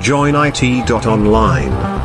joinit.online.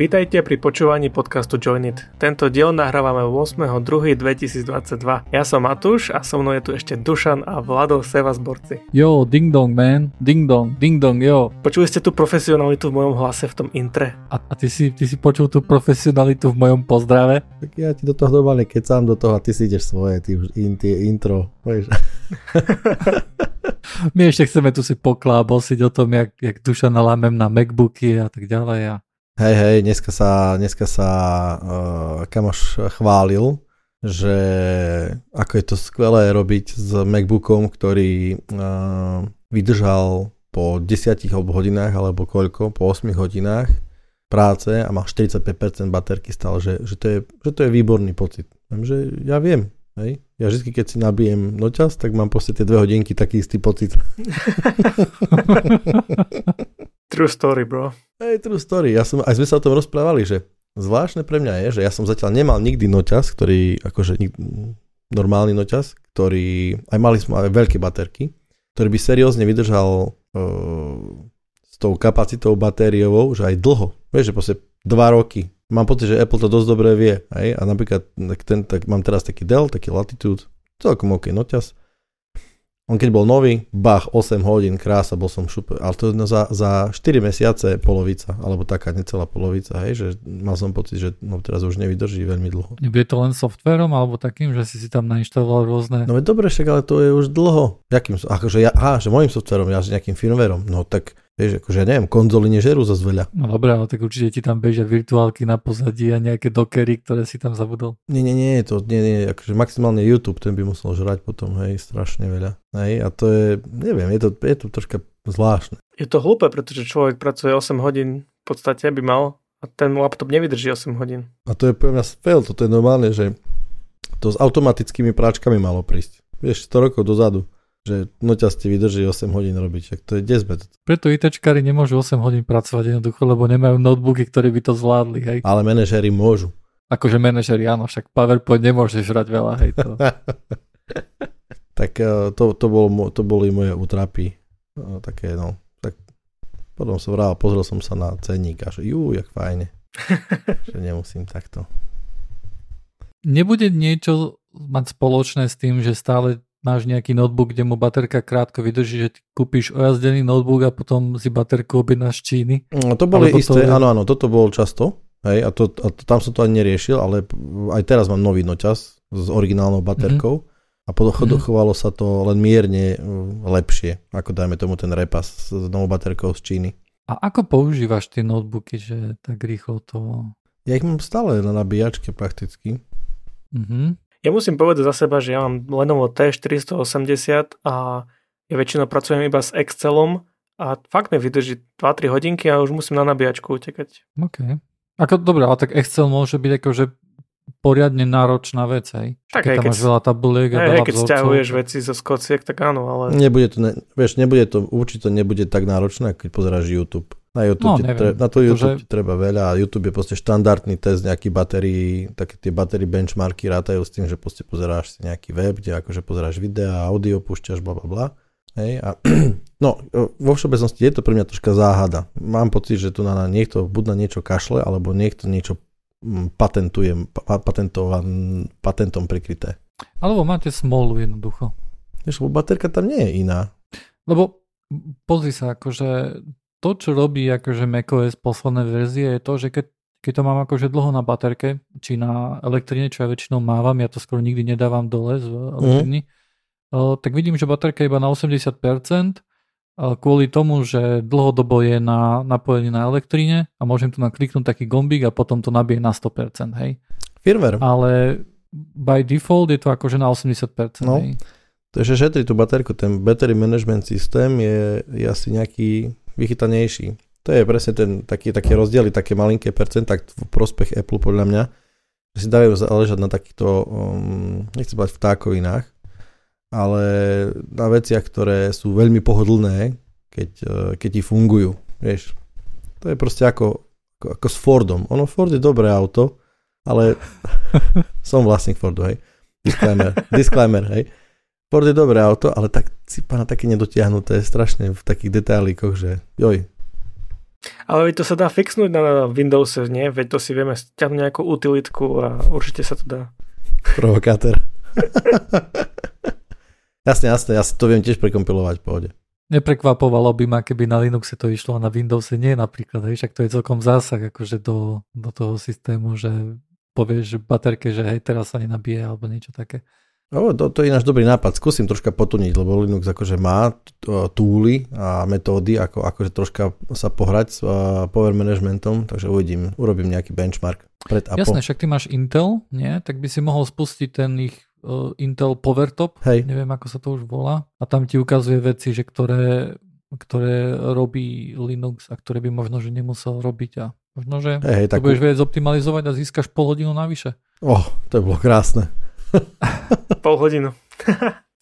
Vítajte pri počúvaní podcastu Join It. Tento diel nahrávame 8.2.2022. Ja som Matúš a so mnou je tu ešte Dušan a Vlado Sevas Borci. Jo, ding dong man, ding dong, ding dong, jo. Počuli ste tú profesionalitu v mojom hlase v tom intre? A, a ty, si, ty si počul tú profesionalitu v mojom pozdrave? Tak ja ti do toho normálne sám do toho a ty si ideš svoje, ty už in, tie intro, vieš. My ešte chceme tu si poklábosiť o tom, jak, jak Duša nalámem na Macbooky a tak ďalej. A Hej, hej, dneska sa, dneska sa uh, kamoš chválil, že ako je to skvelé robiť s MacBookom, ktorý uh, vydržal po 10 alebo hodinách, alebo koľko, po 8 hodinách práce a má 45% baterky stále, že, že, to je, že to je výborný pocit. Že ja viem, hej. Ja vždy, keď si nabijem noťaz, tak mám proste tie dve hodinky taký istý pocit. True story, bro. Hey, true story. Ja som, aj sme sa o tom rozprávali, že zvláštne pre mňa je, že ja som zatiaľ nemal nikdy noťaz, ktorý, akože normálny noťaz, ktorý, aj mali sme aj veľké baterky, ktorý by seriózne vydržal uh, s tou kapacitou batériovou, že aj dlho. Vieš, že proste dva roky. Mám pocit, že Apple to dosť dobre vie. Hej? A napríklad ten, tak mám teraz taký Dell, taký Latitude, celkom OK noťaz on keď bol nový, bach, 8 hodín, krása, bol som šupe. Ale to no, za, za 4 mesiace polovica, alebo taká necelá polovica, hej, že mal som pocit, že no, teraz už nevydrží veľmi dlho. Nebude to len softverom, alebo takým, že si si tam nainštaloval rôzne... No veď dobre, však ale to je už dlho. Jakým, akože ja, aha, že môjim softverom, ja že nejakým firmwareom, no tak Vieš, akože ja neviem, konzoly nežerú zase veľa. No dobré, ale tak určite ti tam bežia virtuálky na pozadí a nejaké dokery, ktoré si tam zabudol. Nie, nie, nie, to nie, nie, akože maximálne YouTube, ten by musel žrať potom, hej, strašne veľa. Hej, a to je, neviem, je to, je to troška zvláštne. Je to hlúpe, pretože človek pracuje 8 hodín v podstate by mal a ten laptop nevydrží 8 hodín. A to je pre mňa fail, toto je normálne, že to s automatickými práčkami malo prísť. Vieš, 100 rokov dozadu že noťaz ti vydrží 8 hodín robiť, tak to je desbet. Preto ITčkári nemôžu 8 hodín pracovať jednoducho, lebo nemajú notebooky, ktoré by to zvládli. Hej. Ale manažéri môžu. Akože manažéri, áno, však PowerPoint nemôže žrať veľa, hej to. tak eh, to, to, bolo, to boli moje útrapy. Eh, také, no, tak potom som vrál, pozrel som sa na cenník a že jú, jak fajne. že nemusím takto. Nebude niečo mať spoločné s tým, že stále máš nejaký notebook, kde mu baterka krátko vydrží, že ty kúpiš ojazdený notebook a potom si baterku objednáš Číny. No, to boli Alebo isté, to... áno, áno, toto bolo často, hej, a, to, a to, tam som to ani neriešil, ale aj teraz mám nový noťaz s originálnou baterkou mm-hmm. a podochovalo mm-hmm. sa to len mierne mm, lepšie, ako dajme tomu ten repas s novou baterkou z Číny. A ako používaš tie notebooky, že tak rýchlo to... Ja ich mám stále na nabíjačke prakticky. Mm-hmm. Ja musím povedať za seba, že ja mám Lenovo T480 a ja väčšinou pracujem iba s Excelom a fakt mi vydrží 2-3 hodinky a už musím na nabíjačku utekať. OK. Ako, dobre, ale tak Excel môže byť akože poriadne náročná vec, hej. Tak keď aj tam máš veľa tabuliek a hej, veľa keď vzorcov. stiahuješ veci zo skociek, tak áno, ale... Nebude to, ne, vieš, nebude to, určite nebude tak náročné, keď pozeráš YouTube. Na YouTube, No, neviem, tre, na to YouTube pretože- ti treba veľa a YouTube je proste štandardný test nejaký batérií, také tie battery benchmarky rátajú s tým, že proste pozeráš si nejaký web, kde akože pozeráš videa, audio púšťaš, bla bla bla. Hej, a no, vo všeobecnosti je to pre mňa troška záhada. Mám pocit, že tu na, na niekto buď na niečo kašle, alebo niekto niečo mm, patentuje, pa, patentovan, patentom prikryté. Alebo máte smolu jednoducho. Vieš, lebo baterka tam nie je iná. Lebo pozri sa, akože to, čo robí akože macOS posledné verzie, je to, že keď, keď to mám akože dlho na baterke, či na elektrine, čo ja väčšinou mávam, ja to skoro nikdy nedávam dole z elektriny, mm. tak vidím, že baterka je iba na 80%, eh, kvôli tomu, že dlhodobo je na, napojený na elektríne a môžem tu nakliknúť taký gombík a potom to nabije na 100%, hej. Firmware. Ale by default je to akože na 80%, No. hej. Takže šetri tú baterku, ten battery management systém je, je asi nejaký vychytanejší. To je presne ten taký, také rozdiely, také malinké percentá v prospech Apple podľa mňa, že si dajú záležať na takýchto, um, nechcem povedať vtákovinách, ale na veciach, ktoré sú veľmi pohodlné, keď, uh, keď ti fungujú. Vieš, to je proste ako, ako, ako s Fordom. Ono Ford je dobré auto, ale som vlastník Fordu, hej. Disclaimer, disclaimer, hej. Ford je dobré auto, ale tak cipa na také nedotiahnuté, strašne v takých detailíkoch, že joj. Ale to sa dá fixnúť na Windows, nie? Veď to si vieme stiahnuť nejakú utilitku a určite sa to dá. Provokátor. jasne, jasne, ja si to viem tiež prekompilovať v pohode. Neprekvapovalo by ma, keby na Linuxe to išlo a na Windowse nie napríklad, hej, však to je celkom zásah akože do, do toho systému, že povieš baterke, že hej, teraz sa nenabije alebo niečo také. No, to, to je náš dobrý nápad. Skúsim troška potuniť, lebo Linux akože má túly a metódy, ako akože troška sa pohrať s power managementom, takže uvidím, urobím nejaký benchmark pred a Jasné, po. však ty máš Intel, nie? Tak by si mohol spustiť ten ich uh, Intel PowerTop, Hej. neviem ako sa to už volá, a tam ti ukazuje veci, že ktoré, ktoré robí Linux a ktoré by možno, že nemusel robiť a možno, že hej, hej, to takú... budeš vedieť zoptimalizovať a získaš pol hodinu navyše. Oh, to by bolo krásne. Pol hodinu.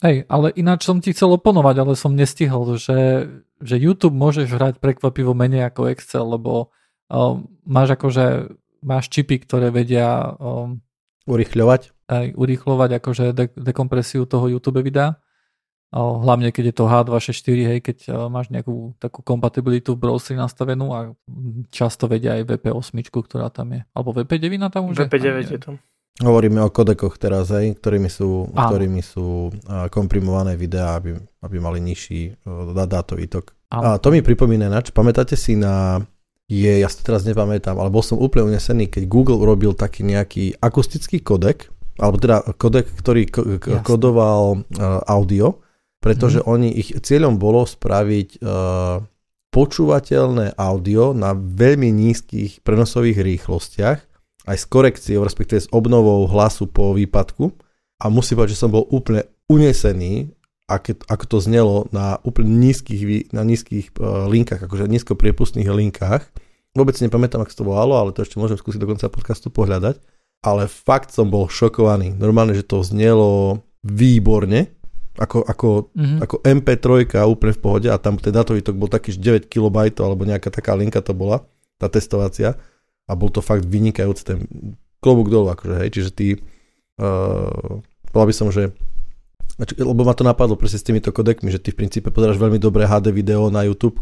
Hej, ale ináč som ti chcel oponovať, ale som nestihol, že, že YouTube môžeš hrať prekvapivo menej ako Excel, lebo um, máš akože máš čipy, ktoré vedia um, urychľovať aj urychľovať akože de- dekompresiu toho YouTube videa. Uh, hlavne keď je to H264, hej, keď uh, máš nejakú takú kompatibilitu v browseri nastavenú a často vedia aj VP8, ktorá tam je. Alebo VP9 tam už VP9 je, je tam. Hovoríme o kodekoch teraz, hej, ktorými sú, ktorými sú komprimované videá, aby, aby mali nižší dátový tok. A to mi pripomína nač, pamätáte si na, je, ja si teraz nepamätám, ale bol som úplne unesený, keď Google urobil taký nejaký akustický kodek, alebo teda kodek, ktorý k- kodoval uh, audio, pretože mm. oni, ich cieľom bolo spraviť uh, počúvateľné audio na veľmi nízkych prenosových rýchlostiach, aj s korekciou, respektíve s obnovou hlasu po výpadku a musím povedať, že som bol úplne unesený, ako to znelo na úplne nízkych, na nízkych uh, linkách, akože nízkopriepustných linkách. Vôbec si nepamätám, ako to volalo, ale to ešte môžem skúsiť do konca podcastu pohľadať. Ale fakt som bol šokovaný. Normálne, že to znelo výborne, ako, ako, mm-hmm. ako MP3 úplne v pohode a tam ten datový tok bol taký 9 KB alebo nejaká taká linka to bola, tá testovacia a bol to fakt vynikajúci ten klobúk dolu, akože, hej, čiže ty, uh, povedal by som, že lebo ma to napadlo presne s týmito kodekmi, že ty v princípe pozeráš veľmi dobré HD video na YouTube,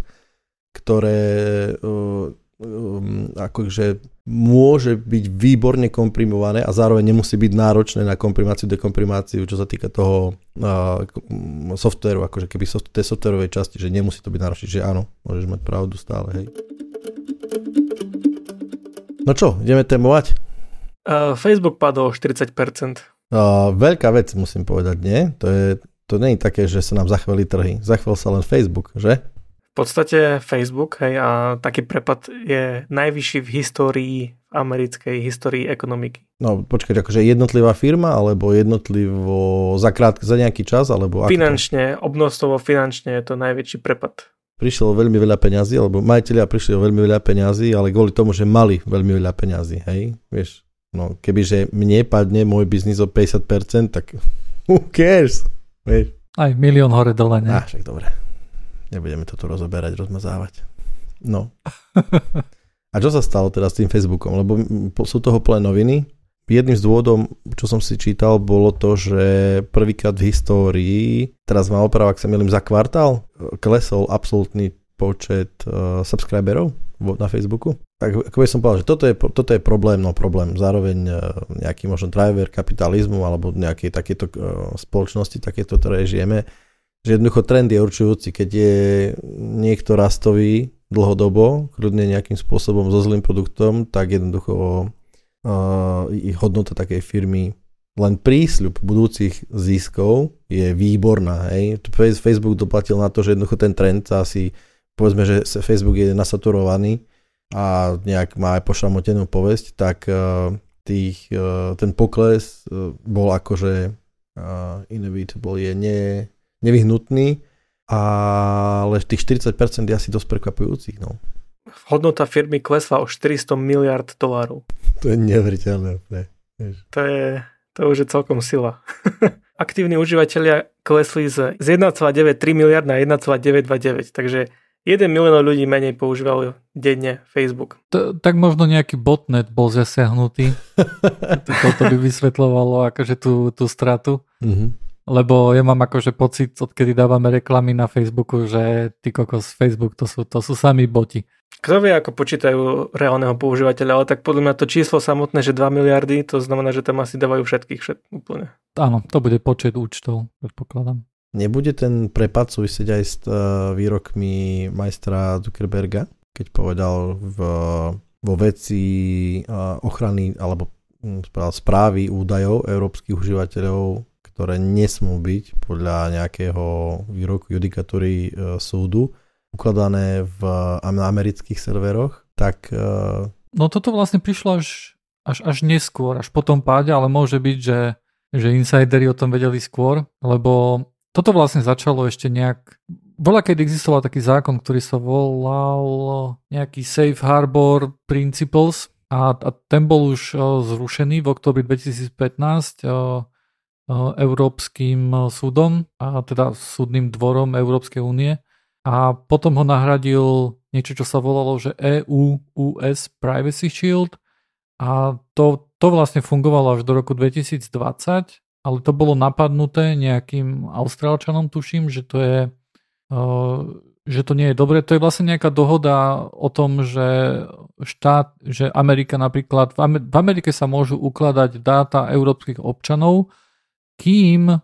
ktoré uh, um, akože môže byť výborne komprimované a zároveň nemusí byť náročné na komprimáciu, dekomprimáciu, čo sa týka toho uh, softveru, akože keby soft, tej softverovej časti, že nemusí to byť náročné, že áno, môžeš mať pravdu stále, hej. No čo, ideme témovať? Uh, Facebook padol 40%. Uh, veľká vec, musím povedať, nie? To, je, to nie je také, že sa nám zachveli trhy. Zachvel sa len Facebook, že? V podstate Facebook, hej, a taký prepad je najvyšší v histórii americkej histórii ekonomiky. No počkať, akože jednotlivá firma, alebo jednotlivo za, krát, za nejaký čas, alebo Finančne, obnostovo finančne je to najväčší prepad prišlo veľmi veľa peňazí, alebo majiteľia prišli o veľmi veľa peňazí, ale kvôli tomu, že mali veľmi veľa peňazí, hej, vieš, no kebyže mne padne môj biznis o 50%, tak who cares, vieš. Aj milión hore dole, ne? Á, však dobre. Nebudeme to tu rozoberať, rozmazávať. No. A čo sa stalo teda s tým Facebookom? Lebo sú toho plné noviny, Jedným z dôvodov, čo som si čítal, bolo to, že prvýkrát v histórii, teraz mám oprav, ak sa milím, za kvartál, klesol absolútny počet uh, subscriberov na Facebooku. Tak ako by som povedal, že toto je, toto je problém, no problém. Zároveň uh, nejaký možno driver kapitalizmu alebo nejakej takéto uh, spoločnosti, takéto, ktoré žijeme, že jednoducho trend je určujúci. Keď je niekto rastový dlhodobo, kľudne nejakým spôsobom so zlým produktom, tak jednoducho hodnota takej firmy len prísľub budúcich ziskov je výborná. Hej. Facebook doplatil na to, že jednoducho ten trend asi, povedzme, že Facebook je nasaturovaný a nejak má aj pošramotenú povesť, tak uh, tých, uh, ten pokles bol akože inevitable, je ne, nevyhnutný, ale tých 40% je asi dosť prekvapujúcich. No hodnota firmy klesla o 400 miliard dolárov. To je neuveriteľné. To je, to už je celkom sila. Aktívni užívateľia klesli z, z 1,93 miliard na 1,929, takže 1 milión ľudí menej používali denne Facebook. To, tak možno nejaký botnet bol zasiahnutý. Toto by vysvetľovalo akože tú, tú stratu. Mm-hmm. lebo ja mám akože pocit, odkedy dávame reklamy na Facebooku, že ty kokos Facebook, to sú, to sú sami boti. Kto vie, ako počítajú reálneho používateľa, ale tak podľa mňa to číslo samotné, že 2 miliardy, to znamená, že tam asi dávajú všetkých všet, úplne. Áno, to bude počet účtov, predpokladám. Nebude ten prepad súvisieť aj s uh, výrokmi majstra Zuckerberga, keď povedal v, vo veci uh, ochrany alebo um, správy údajov európskych užívateľov ktoré nesmú byť podľa nejakého výroku judikatúry e, súdu ukladané v amerických serveroch, tak... E, no toto vlastne prišlo až, až, až neskôr, až po tom páde, ale môže byť, že, že insideri o tom vedeli skôr, lebo toto vlastne začalo ešte nejak... Bola, keď existoval taký zákon, ktorý sa volal nejaký Safe Harbor Principles a, a ten bol už e, zrušený v oktobri 2015 o, Európskym súdom, a teda súdnym dvorom Európskej únie. A potom ho nahradil niečo, čo sa volalo, že EU US Privacy Shield. A to, to vlastne fungovalo až do roku 2020, ale to bolo napadnuté nejakým Austrálčanom, tuším, že to je že to nie je dobré. To je vlastne nejaká dohoda o tom, že štát, že Amerika napríklad, v Amerike sa môžu ukladať dáta európskych občanov, kým o,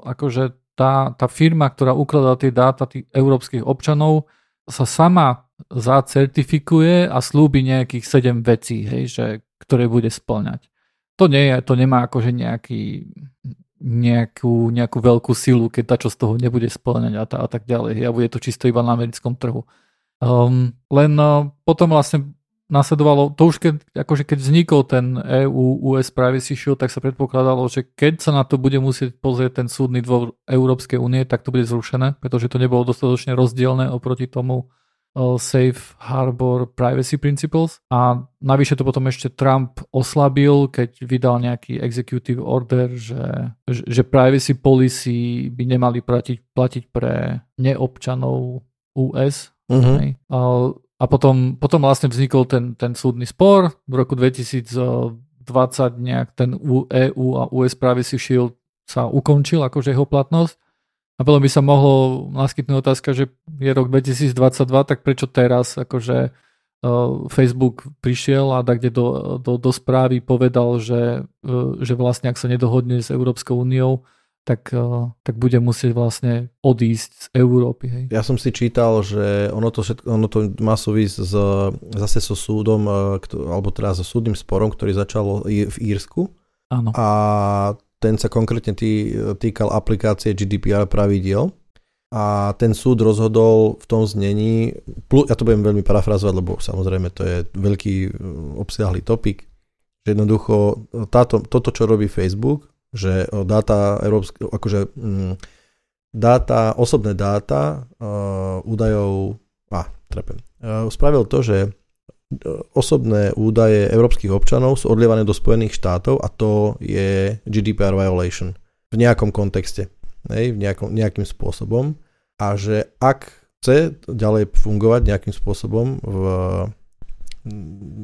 akože tá, tá firma, ktorá ukladá tie dáta tých európskych občanov, sa sama zacertifikuje a slúbi nejakých 7 vecí, hej, že, ktoré bude splňať. To, nie je, to nemá akože nejaký, nejakú, nejakú veľkú silu, keď tá čo z toho nebude splňať a, tá, a tak ďalej. A bude to čisto iba na americkom trhu. Um, len uh, potom vlastne nasledovalo, to už keď, akože keď vznikol ten EU US Privacy Shield, tak sa predpokladalo, že keď sa na to bude musieť pozrieť ten súdny dvor Európskej únie, tak to bude zrušené, pretože to nebolo dostatočne rozdielne oproti tomu uh, Safe Harbor Privacy Principles a navyše to potom ešte Trump oslabil, keď vydal nejaký executive order, že, že privacy policy by nemali platiť, platiť pre neobčanov US. Uh-huh. Hej. A potom, potom vlastne vznikol ten, ten súdny spor. V roku 2020 nejak ten EU a US Privacy Shield sa ukončil, akože jeho platnosť. A potom by sa mohlo naskytnúť otázka, že je rok 2022, tak prečo teraz akože uh, Facebook prišiel a tak kde do, do, do správy povedal, že, uh, že vlastne ak sa nedohodne s Európskou úniou, tak, eh, tak bude musieť vlastne odísť z Európy. Hej. Ja som si čítal, že ono to, všetko, ono to má súvisť s, zase so súdom, eh, alebo teda so súdnym sporom, ktorý začal v Írsku. Áno. A ten sa konkrétne tý, týkal aplikácie GDPR pravidiel. A ten súd rozhodol v tom znení, ja to budem veľmi parafrazovať, lebo samozrejme to je veľký eh, obsiahlý topik, že jednoducho táto, toto, čo robí Facebook, že dáta európske, akože mm, dáta, osobné dáta uh, údajov, a trepem, uh, spravil to, že osobné údaje európskych občanov sú odlievané do Spojených štátov a to je GDPR violation v nejakom kontexte, v nejakom, nejakým spôsobom a že ak chce ďalej fungovať nejakým spôsobom v,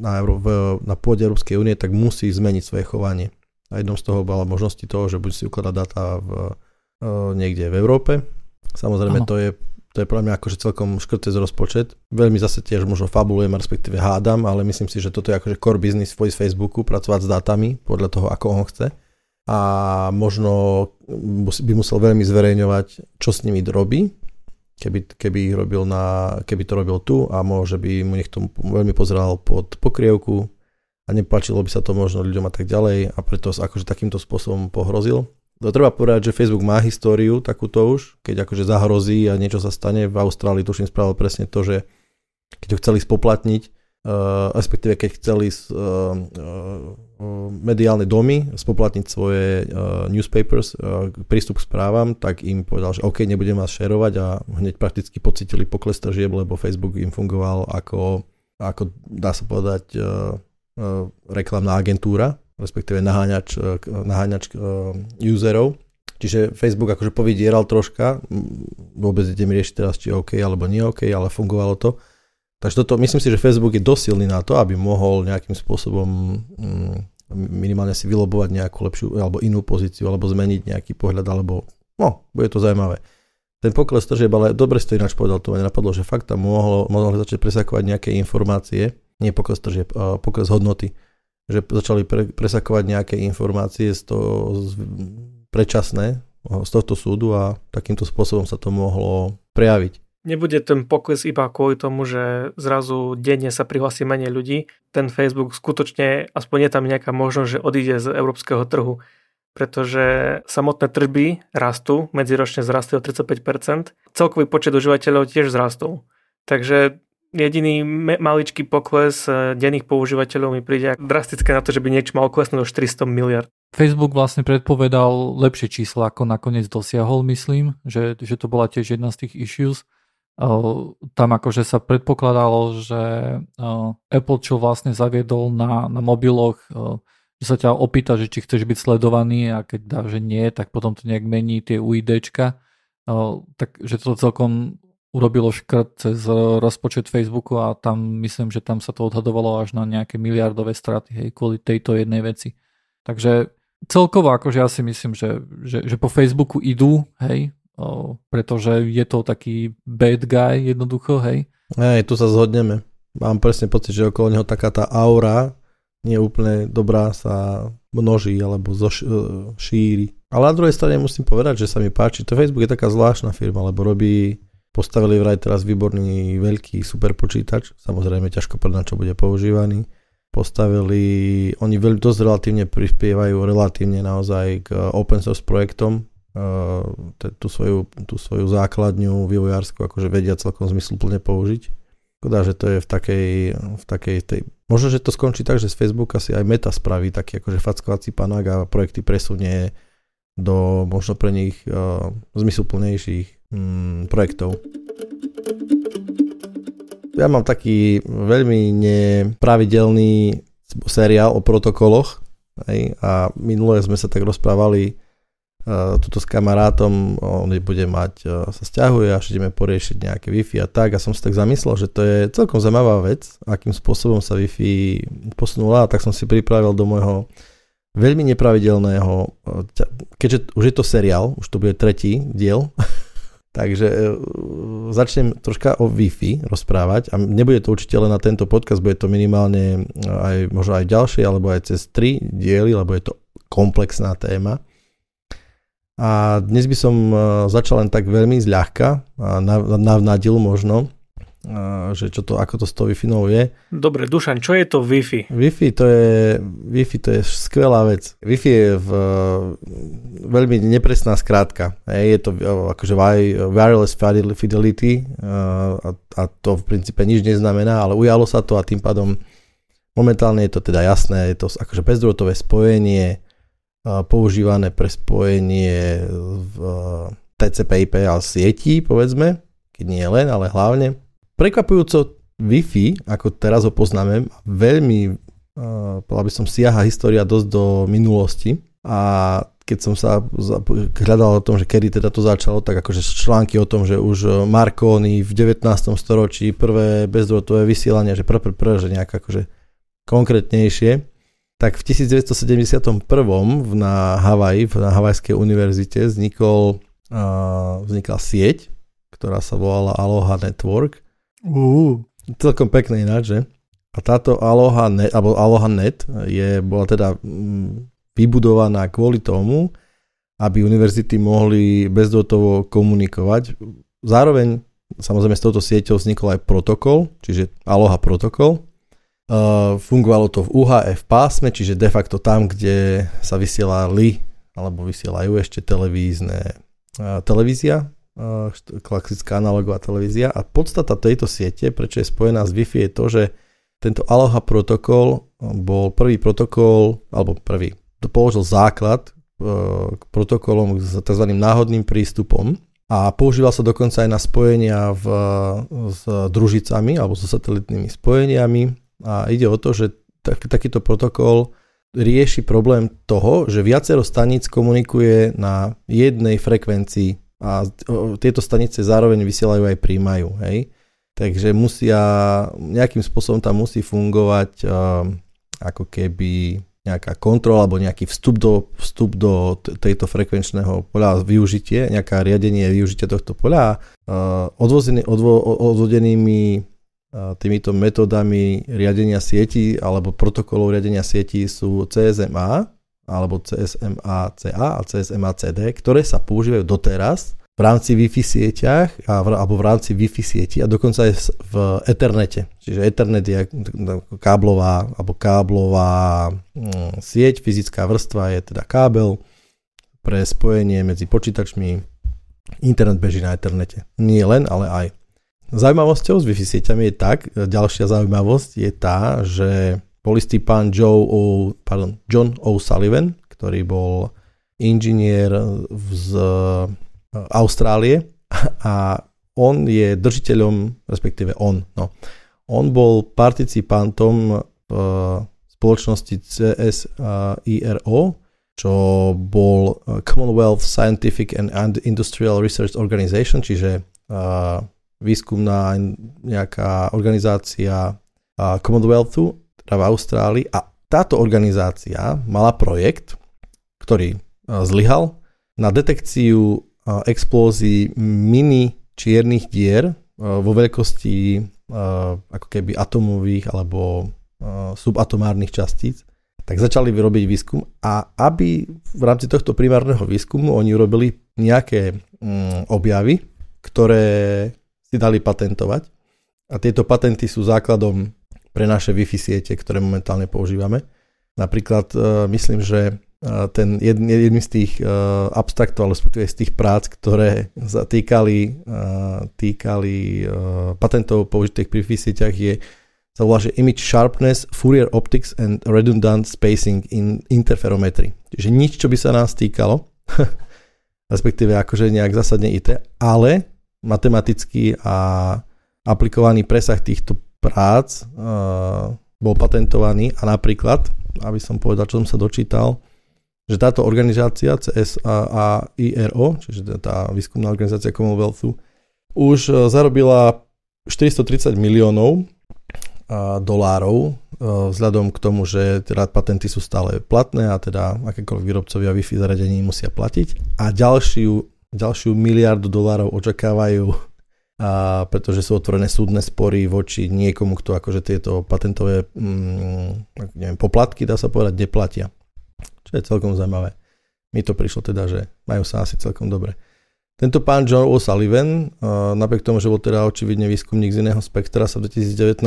na, v, na pôde Európskej únie, tak musí zmeniť svoje chovanie. A jednou z toho bola možnosti toho, že buď si ukladať dáta v, uh, niekde v Európe. Samozrejme, ano. to je, to je pre mňa akože celkom škrtec rozpočet. Veľmi zase tiež možno fabulujem, respektíve hádam, ale myslím si, že toto je akože core business v Facebooku, pracovať s dátami podľa toho, ako on chce. A možno by musel veľmi zverejňovať, čo s nimi robí, keby, keby, robil na, keby to robil tu a môže by mu niekto veľmi pozeral pod pokrievku, a nepáčilo by sa to možno ľuďom a tak ďalej a preto akože takýmto spôsobom pohrozil. To treba povedať, že Facebook má históriu takúto už, keď akože zahrozí a niečo sa stane. V Austrálii tuším spravil presne to, že keď ho chceli spoplatniť, uh, respektíve keď chceli uh, uh, mediálne domy spoplatniť svoje uh, newspapers, uh, prístup k správam, tak im povedal, že OK, nebudem vás šerovať a hneď prakticky pocitili pokles tržieb, lebo Facebook im fungoval ako, ako dá sa povedať, uh, reklamná agentúra, respektíve naháňač, e, naháňač e, userov. Čiže Facebook akože povydieral troška, vôbec idem riešiť teraz, či OK alebo nie OK, ale fungovalo to. Takže toto, myslím si, že Facebook je dosilný na to, aby mohol nejakým spôsobom mm, minimálne si vylobovať nejakú lepšiu alebo inú pozíciu, alebo zmeniť nejaký pohľad, alebo no, bude to zaujímavé. Ten pokles tržieb, ale dobre si to ináč povedal, to ma napadlo, že fakt tam mohlo, mohlo začať presakovať nejaké informácie, nie pokles tržieb, pokles hodnoty, že začali pre, presakovať nejaké informácie z toho z, predčasné z tohto súdu a takýmto spôsobom sa to mohlo prejaviť. Nebude ten pokles iba kvôli tomu, že zrazu denne sa prihlási menej ľudí. Ten Facebook skutočne, aspoň je tam nejaká možnosť, že odíde z európskeho trhu, pretože samotné tržby rastú, medziročne zrastli o 35%, celkový počet užívateľov tiež zrastol. Takže jediný maličký pokles eh, denných používateľov mi príde drastické na to, že by niečo malo klesnúť o 400 miliard. Facebook vlastne predpovedal lepšie čísla, ako nakoniec dosiahol, myslím, že, že to bola tiež jedna z tých issues tam akože sa predpokladalo, že Apple čo vlastne zaviedol na, na mobiloch, že sa ťa opýta, že či chceš byť sledovaný a keď dá, že nie, tak potom to nejak mení tie UIDčka. Takže to celkom urobilo škrt cez rozpočet Facebooku a tam myslím, že tam sa to odhadovalo až na nejaké miliardové straty hej, kvôli tejto jednej veci. Takže celkovo akože ja si myslím, že, že, že po Facebooku idú, hej, o, pretože je to taký bad guy jednoducho, hej. Hej, tu sa zhodneme. Mám presne pocit, že okolo neho taká tá aura nie úplne dobrá sa množí alebo zoš, e, šíri. Ale na druhej strane musím povedať, že sa mi páči. To Facebook je taká zvláštna firma, lebo robí, postavili vraj teraz výborný veľký super počítač. Samozrejme ťažko povedať, čo bude používaný. Postavili, oni veľmi dosť relatívne prispievajú relatívne naozaj k open source projektom, tú svoju, tú svoju základňu vývojárskú akože vedia celkom zmysluplne použiť. Škoda, že to je v takej, v takej tej... Možno, že to skončí tak, že z Facebooka si aj Meta spraví taký akože fackovací panák a projekty presunie do možno pre nich uh, zmysluplnejších mm, projektov. Ja mám taký veľmi nepravidelný seriál o protokoloch hej, a minule sme sa tak rozprávali tuto s kamarátom, on bude mať, sa stiahuje až ideme poriešiť nejaké Wi-Fi a tak a som si tak zamyslel, že to je celkom zaujímavá vec, akým spôsobom sa Wi-Fi posunula a tak som si pripravil do môjho veľmi nepravidelného, keďže už je to seriál, už to bude tretí diel, takže e, začnem troška o Wi-Fi rozprávať a nebude to určite len na tento podcast, bude to minimálne aj možno aj ďalšie, alebo aj cez tri diely, lebo je to komplexná téma. A dnes by som e, začal len tak veľmi zľahka, navnadil možno, e, že čo to, ako to s tou wi je. Dobre, Dušan, čo je to Wi-Fi? Wi-Fi to je, Wi-Fi to je skvelá vec. Wi-Fi je v, veľmi nepresná skrátka. Je to akože wireless fidelity a, a to v princípe nič neznamená, ale ujalo sa to a tým pádom momentálne je to teda jasné, je to akože bezdrôtové spojenie, používané pre spojenie v TCP/IP a sietí, povedzme, keď nie len, ale hlavne. Prekvapujúco Wi-Fi, ako teraz ho poznáme, veľmi, povedal by som, siaha história dosť do minulosti a keď som sa hľadal o tom, že kedy teda to začalo, tak akože články o tom, že už Marconi v 19. storočí prvé bezdrôtové vysielanie, že prvé, prvé, že nejak akože konkrétnejšie tak v 1971 na Havaji, na Havajskej univerzite vznikol, uh, vznikla sieť, ktorá sa volala Aloha Network. Uh. Celkom pekné ináč, že? A táto Aloha Net, alebo Aloha Net je, bola teda mm, vybudovaná kvôli tomu, aby univerzity mohli bezdotovo komunikovať. Zároveň samozrejme s touto sieťou vznikol aj protokol, čiže Aloha protokol, Uh, fungovalo to v UHF pásme, čiže de facto tam, kde sa vysielali alebo vysielajú ešte televízne uh, televízia, klasická analogová televízia a podstata tejto siete, prečo je spojená s Wi-Fi je to, že tento Aloha protokol bol prvý protokol, alebo prvý, to položil základ k protokolom s tzv. náhodným prístupom a používal sa dokonca aj na spojenia v, s družicami alebo so satelitnými spojeniami a ide o to, že tak, takýto protokol rieši problém toho, že viacero staníc komunikuje na jednej frekvencii a tieto stanice zároveň vysielajú aj príjmajú. Hej? Takže musia, nejakým spôsobom tam musí fungovať uh, ako keby nejaká kontrola alebo nejaký vstup do, vstup do tejto frekvenčného poľa, využitie, nejaká riadenie využitia tohto poľa uh, odvozený, odvo, odvodenými uh, týmito metodami riadenia sieti alebo protokolov riadenia sieti sú CSMA alebo CSMA-CA a CSMA-CD, ktoré sa používajú doteraz v rámci Wi-Fi sieťach a v, alebo v rámci Wi-Fi sieti a dokonca aj v Ethernete. Čiže Ethernet je káblová alebo káblová mm, sieť, fyzická vrstva je teda kábel pre spojenie medzi počítačmi. Internet beží na Ethernete. Nie len, ale aj. Zaujímavosťou s Wi-Fi sieťami je tak, ďalšia zaujímavosť je tá, že bol istý pán Joe o, pardon, John O'Sullivan, ktorý bol inžinier z Austrálie. A on je držiteľom, respektíve on, no, on bol participantom v spoločnosti CSIRO, čo bol Commonwealth Scientific and Industrial Research Organization, čiže výskumná nejaká organizácia Commonwealthu, v Austrálii. A táto organizácia mala projekt, ktorý zlyhal na detekciu explózií mini čiernych dier vo veľkosti ako keby atomových alebo subatomárnych častíc, tak začali vyrobiť výskum a aby v rámci tohto primárneho výskumu oni urobili nejaké mm, objavy, ktoré si dali patentovať a tieto patenty sú základom pre naše Wi-Fi siete, ktoré momentálne používame. Napríklad myslím, že ten jedný, jedný z tých uh, abstraktov, ale respektíve z tých prác, ktoré sa týkali, patentov použitých pri sieťach je sa volá, že Image Sharpness, Fourier Optics and Redundant Spacing in Interferometry. Čiže nič, čo by sa nás týkalo, respektíve akože nejak zásadne IT, ale matematický a aplikovaný presah týchto prác uh, bol patentovaný a napríklad, aby som povedal, čo som sa dočítal, že táto organizácia CSAIRO, čiže tá výskumná organizácia Commonwealthu, už e, zarobila 430 miliónov dolárov e, vzhľadom k tomu, že teda patenty sú stále platné a teda akékoľvek výrobcovia Wi-Fi zariadení musia platiť. A ďalšiu, ďalšiu miliardu dolárov očakávajú a pretože sú otvorené súdne spory voči niekomu, kto akože tieto patentové mm, neviem, poplatky, dá sa povedať, neplatia čo je celkom zaujímavé. Mi to prišlo teda, že majú sa asi celkom dobre. Tento pán John O'Sullivan, napriek tomu, že bol teda očividne výskumník z iného spektra, sa v 2019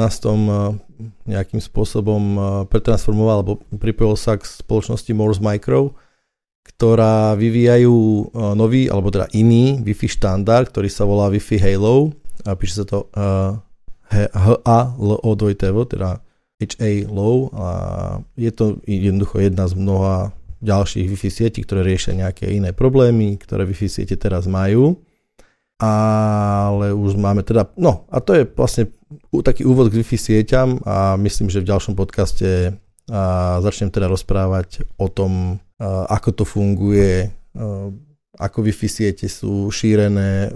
nejakým spôsobom pretransformoval alebo pripojil sa k spoločnosti Morse Micro, ktorá vyvíjajú nový, alebo teda iný Wi-Fi štandard, ktorý sa volá Wi-Fi Halo a píše sa to H-A-L-O 2 teda HA Low a je to jednoducho jedna z mnoha ďalších Wi-Fi sietí, ktoré riešia nejaké iné problémy, ktoré Wi-Fi siete teraz majú. Ale už máme teda, no a to je vlastne taký úvod k Wi-Fi sieťam a myslím, že v ďalšom podcaste a začnem teda rozprávať o tom, ako to funguje, ako Wi-Fi siete sú šírené,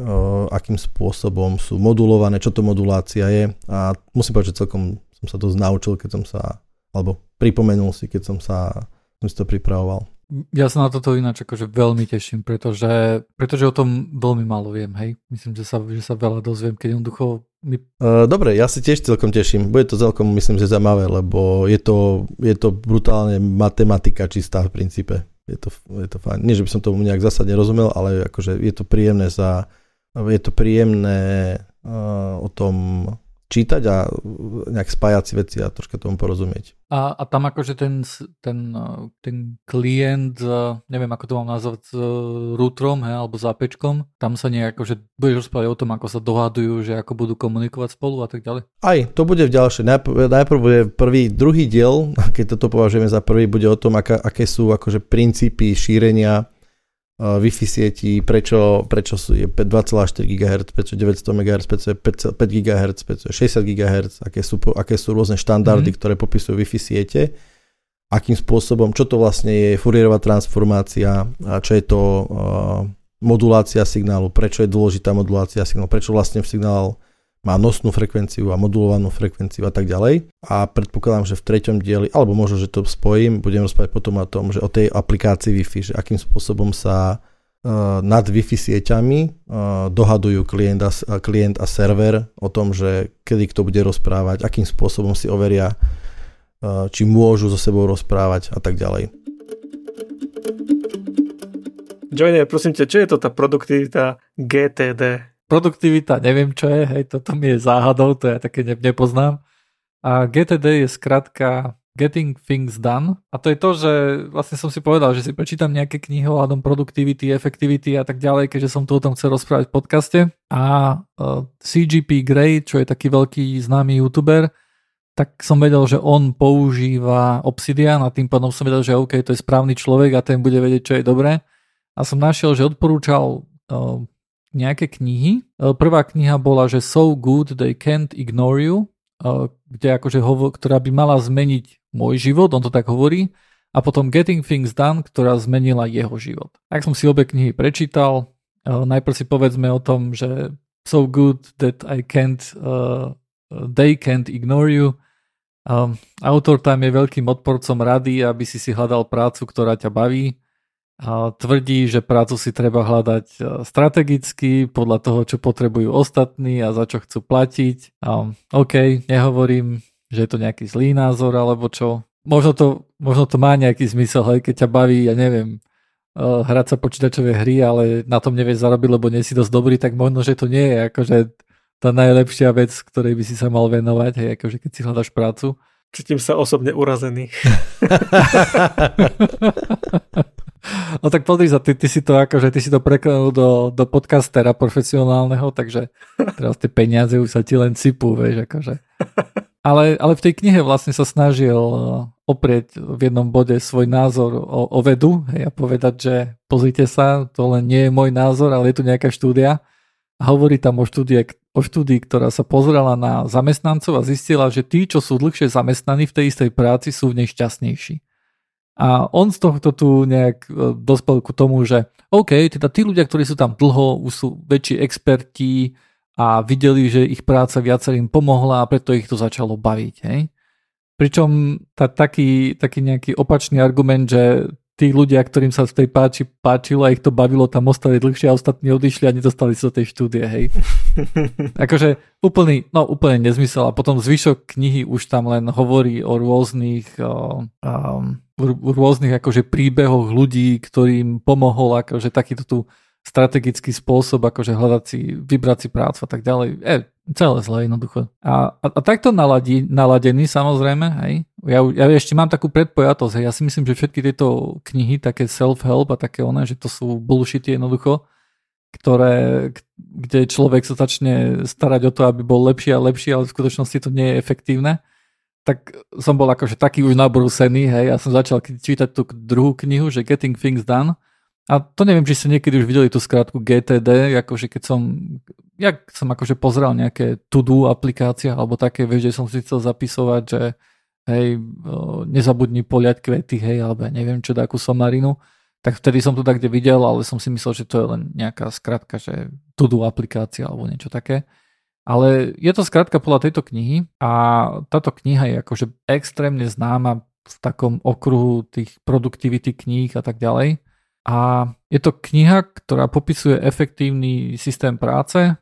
akým spôsobom sú modulované, čo to modulácia je a musím povedať, že celkom som sa dosť naučil, keď som sa, alebo pripomenul si, keď som sa som si to pripravoval. Ja sa na toto ináč akože veľmi teším, pretože, pretože o tom veľmi málo viem, hej. Myslím, že sa, že sa veľa dozviem, keď jednoducho mi... Uh, dobre, ja si tiež celkom teším. Bude to celkom, myslím, že zaujímavé, lebo je to, je to brutálne matematika čistá v princípe. Je to, je to fajn. Nie, že by som tomu nejak zásadne rozumel, ale akože je to príjemné sa, je to príjemné uh, o tom čítať a nejak spájať si veci a troška tomu porozumieť. A, a tam akože ten, ten, ten klient, neviem ako to mám nazvať, s routerom he, alebo zápečkom, tam sa nejak akože budeš rozprávať o tom, ako sa dohadujú, že ako budú komunikovať spolu a tak ďalej? Aj, to bude v ďalšej. Najprv, najprv bude prvý, druhý diel, keď toto považujeme za prvý, bude o tom, aká, aké sú akože princípy šírenia Wi-Fi sieti, prečo, prečo sú 2,4 GHz, prečo 900 MHz, prečo 5, 5 GHz, prečo 60 GHz, aké sú, aké sú rôzne štandardy, mm-hmm. ktoré popisujú Wi-Fi siete, akým spôsobom, čo to vlastne je Fourierová transformácia, a čo je to uh, modulácia signálu, prečo je dôležitá modulácia signálu, prečo vlastne v signál má nosnú frekvenciu a modulovanú frekvenciu a tak ďalej. A predpokladám, že v treťom dieli, alebo možno, že to spojím, budem rozprávať potom o tom, že o tej aplikácii Wi-Fi, že akým spôsobom sa uh, nad Wi-Fi sieťami uh, dohadujú klient a, klient a server o tom, že kedy kto bude rozprávať, akým spôsobom si overia, uh, či môžu so sebou rozprávať a tak ďalej. Joiner, prosím ťa, čo je to tá produktivita GTD? Produktivita, neviem čo je, hej, toto mi je záhadou, to ja také ne, nepoznám. A GTD je skratka Getting Things Done a to je to, že vlastne som si povedal, že si prečítam nejaké knihy o hľadom produktivity, efektivity a tak ďalej, keďže som tu o tom chcel rozprávať v podcaste. A uh, e, CGP Grey, čo je taký veľký známy youtuber, tak som vedel, že on používa Obsidian a tým pádom som vedel, že OK, to je správny človek a ten bude vedieť, čo je dobré. A som našiel, že odporúčal uh, nejaké knihy. E, prvá kniha bola, že So Good They Can't Ignore You, e, kde akože hovo, ktorá by mala zmeniť môj život, on to tak hovorí, a potom Getting Things Done, ktorá zmenila jeho život. Tak som si obe knihy prečítal, e, najprv si povedzme o tom, že So Good That I Can't, uh, They Can't Ignore You. Um, autor tam je veľkým odporcom rady, aby si si hľadal prácu, ktorá ťa baví tvrdí, že prácu si treba hľadať e, strategicky podľa toho, čo potrebujú ostatní a za čo chcú platiť. A OK, nehovorím, že je to nejaký zlý názor alebo čo. Možno to, možno to má nejaký zmysel, hej, keď ťa baví, ja neviem, e, hrať sa počítačové hry, ale na tom nevieš zarobiť, lebo nie si dosť dobrý, tak možno, že to nie je akože tá najlepšia vec, ktorej by si sa mal venovať, hej, akože keď si hľadaš prácu. Cítim sa osobne urazený. No tak pozri sa, ty, ty si to akože, ty si to preklenul do, do podcastera profesionálneho, takže teraz tie peniaze už sa ti len sypú, vieš, akože. Ale, ale v tej knihe vlastne sa snažil uh, oprieť v jednom bode svoj názor o, o vedu hej, a povedať, že pozrite sa, to len nie je môj názor, ale je tu nejaká štúdia. A hovorí tam o, štúdie, o štúdii, ktorá sa pozrela na zamestnancov a zistila, že tí, čo sú dlhšie zamestnaní v tej istej práci, sú v nej šťastnejší. A on z tohto tu nejak e, dospel ku tomu, že OK, teda tí ľudia, ktorí sú tam dlho, už sú väčší experti a videli, že ich práca viacerým pomohla a preto ich to začalo baviť. Hej? Pričom tá, taký, taký nejaký opačný argument, že tí ľudia, ktorým sa v tej páči páčilo a ich to bavilo, tam ostali dlhšie a ostatní odišli a nedostali sa do tej štúdie, hej. akože úplný, no úplne nezmysel a potom zvyšok knihy už tam len hovorí o rôznych um, rôznych akože príbehoch ľudí, ktorým pomohol akože takýto tu strategický spôsob, akože hľadať si, vybrať si prácu a tak ďalej. E, celé zle jednoducho. A, a, a takto naladí, naladený samozrejme, hej. Ja, ja ešte mám takú predpojatosť, hej. Ja si myslím, že všetky tieto knihy, také self-help a také one, že to sú bullshity jednoducho, ktoré, kde človek sa začne starať o to, aby bol lepší a lepší, ale v skutočnosti to nie je efektívne tak som bol akože taký už nabrúsený, hej, ja som začal čítať tú druhú knihu, že Getting Things Done a to neviem, či ste niekedy už videli tú skratku GTD, akože keď som, ja som akože pozrel nejaké to-do aplikácie alebo také, vieš, že som si chcel zapisovať, že hej, nezabudni poliať kvety, hej, alebo neviem čo, takú somarinu, tak vtedy som to tak kde videl, ale som si myslel, že to je len nejaká skratka, že to-do aplikácia alebo niečo také. Ale je to skrátka podľa tejto knihy a táto kniha je akože extrémne známa v takom okruhu tých productivity kníh a tak ďalej. A je to kniha, ktorá popisuje efektívny systém práce.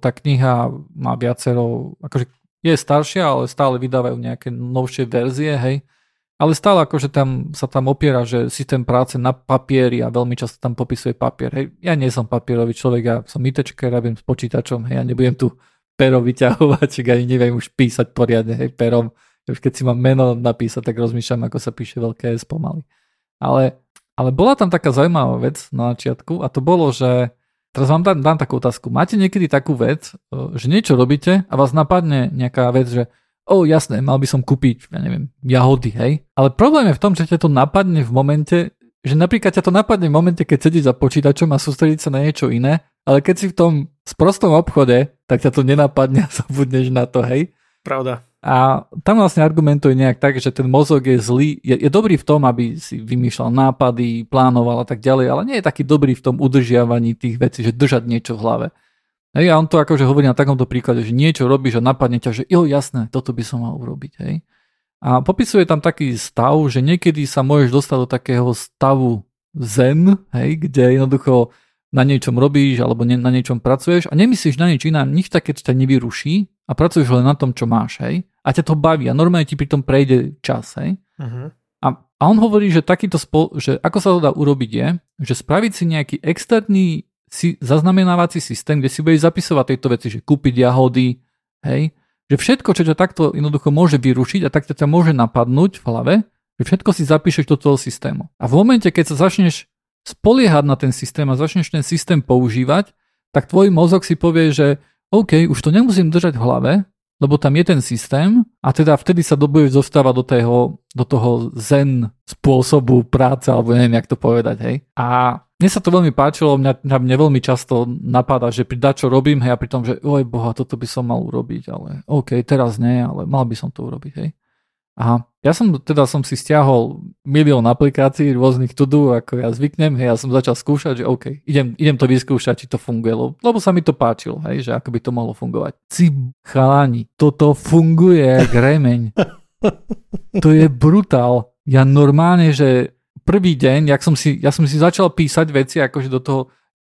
Tá kniha má viacero, akože je staršia, ale stále vydávajú nejaké novšie verzie, hej. Ale stále akože tam sa tam opiera, že systém práce na papieri a veľmi často tam popisuje papier. Hej. Ja nie som papierový človek, ja som ITčker, robím s počítačom, hej, ja nebudem tu pero vyťahovať, čiže ani neviem už písať poriadne, hej, perom. Keď si mám meno napísať, tak rozmýšľam, ako sa píše veľké S pomaly. Ale, ale bola tam taká zaujímavá vec na začiatku a to bolo, že teraz vám dám, dám takú otázku. Máte niekedy takú vec, že niečo robíte a vás napadne nejaká vec, že o jasné, mal by som kúpiť, ja neviem, jahody, hej. Ale problém je v tom, že ťa to napadne v momente, že napríklad ťa to napadne v momente, keď sedíš za počítačom a sústrediť sa na niečo iné ale keď si v tom sprostom obchode, tak ťa to nenapadne a zabudneš na to, hej? Pravda. A tam vlastne argumentuje nejak tak, že ten mozog je zlý, je, je dobrý v tom, aby si vymýšľal nápady, plánoval a tak ďalej, ale nie je taký dobrý v tom udržiavaní tých vecí, že držať niečo v hlave. Hej, a on to akože hovorí na takomto príklade, že niečo robíš a napadne ťa, že jo, jasné, toto by som mal urobiť. Hej. A popisuje tam taký stav, že niekedy sa môžeš dostať do takého stavu zen, hej, kde jednoducho na niečom robíš alebo ne, na niečom pracuješ a nemyslíš na nič iné, nič také ťa nevyruší a pracuješ len na tom, čo máš, hej. A ťa to baví a normálne ti pri tom prejde čas, hej. Uh-huh. A, a on hovorí, že takýto spol, že ako sa to dá urobiť je, že spraviť si nejaký externý si, zaznamenávací systém, kde si budeš zapisovať tieto veci, že kúpiť jahody, hej, že všetko, čo ťa takto jednoducho môže vyrušiť a takto ťa môže napadnúť v hlave, že všetko si zapíšeš do toho systému. A v momente, keď sa začneš spoliehať na ten systém a začneš ten systém používať, tak tvoj mozog si povie, že OK, už to nemusím držať v hlave, lebo tam je ten systém a teda vtedy sa dobuješ zostávať do, toho, do toho zen spôsobu práce, alebo neviem, jak to povedať, hej. A mne sa to veľmi páčilo, mňa, mňa mne veľmi často napadá, že pri čo robím, hej, a pri tom, že oj boha, toto by som mal urobiť, ale OK, teraz nie, ale mal by som to urobiť, hej. A ja som teda som si stiahol milión aplikácií rôznych to-do, ako ja zvyknem, hej, ja som začal skúšať, že OK, idem, idem to vyskúšať, či to funguje, lebo, lebo sa mi to páčilo, hej, že ako by to mohlo fungovať. Si chalani, toto funguje jak remeň. To je brutál. Ja normálne, že prvý deň, jak som si, ja som si začal písať veci akože do toho,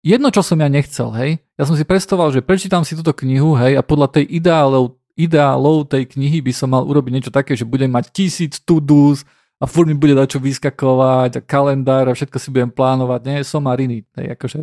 jedno, čo som ja nechcel, hej, ja som si predstavoval, že prečítam si túto knihu, hej, a podľa tej ideálov ideálov tej knihy by som mal urobiť niečo také, že budem mať tisíc to-dos a furt mi bude dať čo vyskakovať a kalendár a všetko si budem plánovať. Nie, som mariny. Hej, akože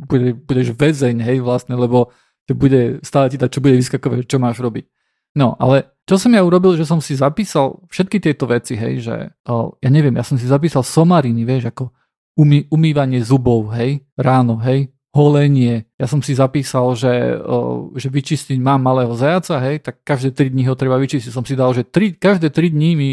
bude, budeš väzeň, hej, vlastne, lebo to bude stále ti dať, čo bude vyskakovať, čo máš robiť. No, ale čo som ja urobil, že som si zapísal všetky tieto veci, hej, že o, ja neviem, ja som si zapísal somariny, vieš, ako umy, umývanie zubov, hej, ráno, hej, holenie. Ja som si zapísal, že, že vyčistiť mám malého zajaca, hej, tak každé 3 dní ho treba vyčistiť. Som si dal, že 3, každé 3 dní mi,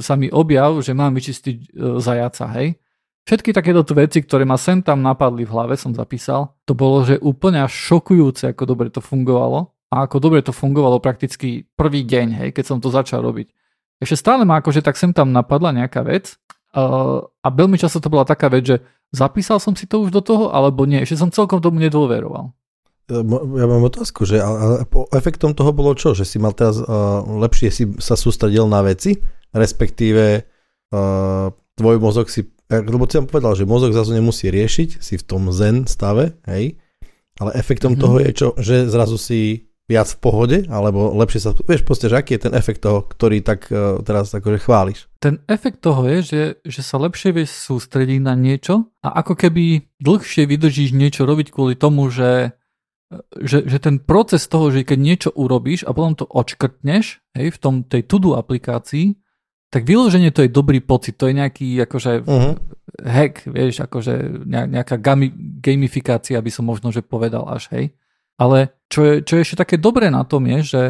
sa mi objav, že mám vyčistiť e, zajaca, hej. Všetky takéto veci, ktoré ma sem tam napadli v hlave, som zapísal. To bolo, že úplne až šokujúce, ako dobre to fungovalo. A ako dobre to fungovalo prakticky prvý deň, hej, keď som to začal robiť. Ešte stále ma akože tak sem tam napadla nejaká vec uh, a veľmi často to bola taká vec, že Zapísal som si to už do toho, alebo nie? Ešte som celkom tomu nedôveroval. Ja mám otázku, že a, a efektom toho bolo čo? Že si mal teraz uh, lepšie si sa sústredil na veci, respektíve uh, tvoj mozog si, lebo si povedal, že mozog zase nemusí riešiť, si v tom zen stave, hej, ale efektom mm-hmm. toho je čo? Že zrazu si viac v pohode, alebo lepšie sa... Vieš proste, že aký je ten efekt toho, ktorý tak uh, teraz akože chváliš? Ten efekt toho je, že, že sa lepšie vieš sústrediť na niečo a ako keby dlhšie vydržíš niečo robiť kvôli tomu, že, že, že ten proces toho, že keď niečo urobíš a potom to odškrtneš hej, v tom tej to aplikácii, tak vyloženie to je dobrý pocit, to je nejaký akože uh-huh. hack, vieš, akože nejaká gami, gamifikácia by som možno že povedal až, hej. Ale čo je, čo je ešte také dobré na tom je, že,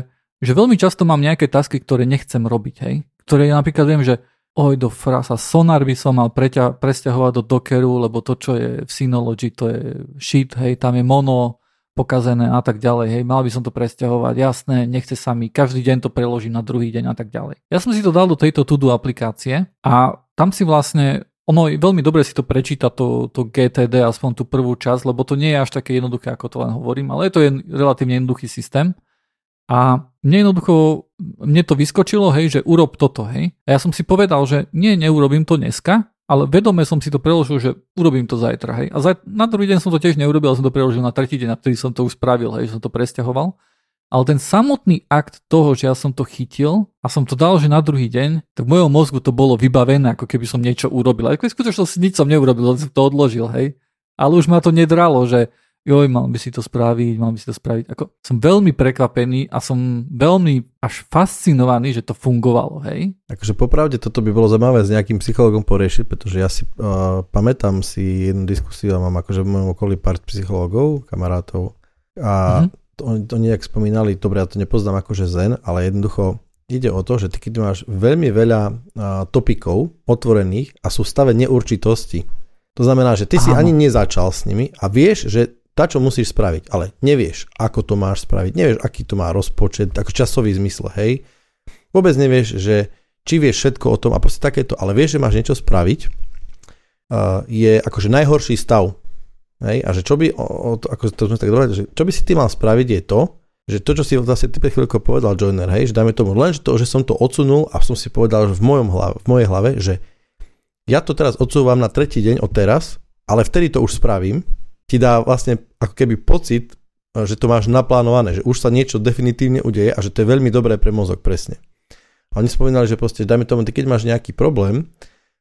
že veľmi často mám nejaké tasky, ktoré nechcem robiť, hej. Ktoré napríklad viem, že oj do frasa, sonar by som mal preťa, presťahovať do Dockeru, lebo to, čo je v Synology, to je shit, hej, tam je mono pokazené a tak ďalej, hej, mal by som to presťahovať, jasné, nechce sa mi, každý deň to preložím na druhý deň a tak ďalej. Ja som si to dal do tejto to aplikácie a tam si vlastne ono veľmi dobre si to prečíta, to, to GTD, aspoň tú prvú časť, lebo to nie je až také jednoduché, ako to len hovorím, ale je to je relatívne jednoduchý systém. A mne jednoducho, mne to vyskočilo, hej, že urob toto, hej. A ja som si povedal, že nie, neurobím to dneska, ale vedome som si to preložil, že urobím to zajtra, hej. A zaj- na druhý deň som to tiež neurobil, ale som to preložil na tretí deň, a vtedy som to už spravil, hej, že som to presťahoval. Ale ten samotný akt toho, že ja som to chytil a som to dal, že na druhý deň, tak v mojom mozgu to bolo vybavené, ako keby som niečo urobil. Ale v skutočnosti nič som neurobil, len som to odložil, hej. Ale už ma to nedralo, že joj, mal by si to spraviť, mal by si to spraviť. Ako, som veľmi prekvapený a som veľmi až fascinovaný, že to fungovalo, hej. Akože popravde toto by bolo zaujímavé s nejakým psychologom poriešiť, pretože ja si uh, pamätám si jednu diskusiu a mám akože v mojom okolí pár psychológov, kamarátov a mm-hmm oni to nejak spomínali, dobre, ja to nepoznám akože zen, ale jednoducho ide o to, že ty keď máš veľmi veľa uh, topikov otvorených a sú v stave neurčitosti, to znamená, že ty Aha. si ani nezačal s nimi a vieš, že tá, čo musíš spraviť, ale nevieš, ako to máš spraviť, nevieš, aký to má rozpočet, ako časový zmysel, hej. Vôbec nevieš, že či vieš všetko o tom a proste takéto, ale vieš, že máš niečo spraviť, je akože najhorší stav Hej, a že čo by, o, o, ako to sme tak dovedali, že čo by si ty mal spraviť je to, že to, čo si vlastne ty chvíľko povedal, Joiner, hej, že dajme tomu len to, že som to odsunul a som si povedal že v, mojom hlave, v mojej hlave, že ja to teraz odsúvam na tretí deň od teraz, ale vtedy to už spravím, ti dá vlastne ako keby pocit, že to máš naplánované, že už sa niečo definitívne udeje a že to je veľmi dobré pre mozog presne. A oni spomínali, že proste, dajme tomu, ty keď máš nejaký problém,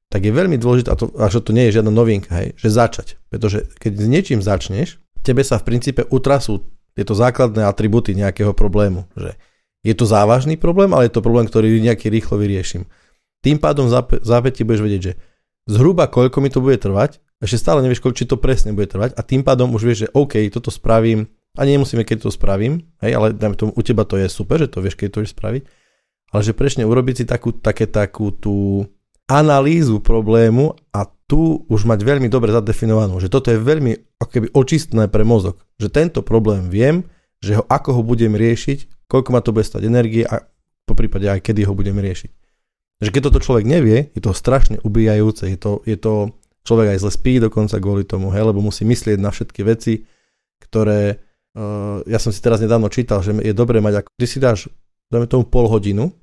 tak je veľmi dôležité, a to, a to nie je žiadna novinka, hej, že začať. Pretože keď s niečím začneš, tebe sa v princípe utrasú tieto základné atributy nejakého problému. Že je to závažný problém, ale je to problém, ktorý nejaký rýchlo vyrieším. Tým pádom v budeš vedieť, že zhruba koľko mi to bude trvať, ešte stále nevieš, koľko, či to presne bude trvať a tým pádom už vieš, že OK, toto spravím, a nemusíme, keď to spravím, hej, ale dajme tomu, u teba to je super, že to vieš, keď to vieš spraviť, ale že presne urobiť si takú, také, takú tú analýzu problému a tu už mať veľmi dobre zadefinovanú, že toto je veľmi ako keby očistné pre mozog, že tento problém viem, že ho, ako ho budem riešiť, koľko ma to bude stať energie a po prípade aj kedy ho budem riešiť. Že keď toto človek nevie, je to strašne ubíjajúce, je to, je to človek aj zle spí dokonca kvôli tomu, hej, lebo musí myslieť na všetky veci, ktoré, uh, ja som si teraz nedávno čítal, že je dobré mať, ako ty si dáš, dáme tomu pol hodinu,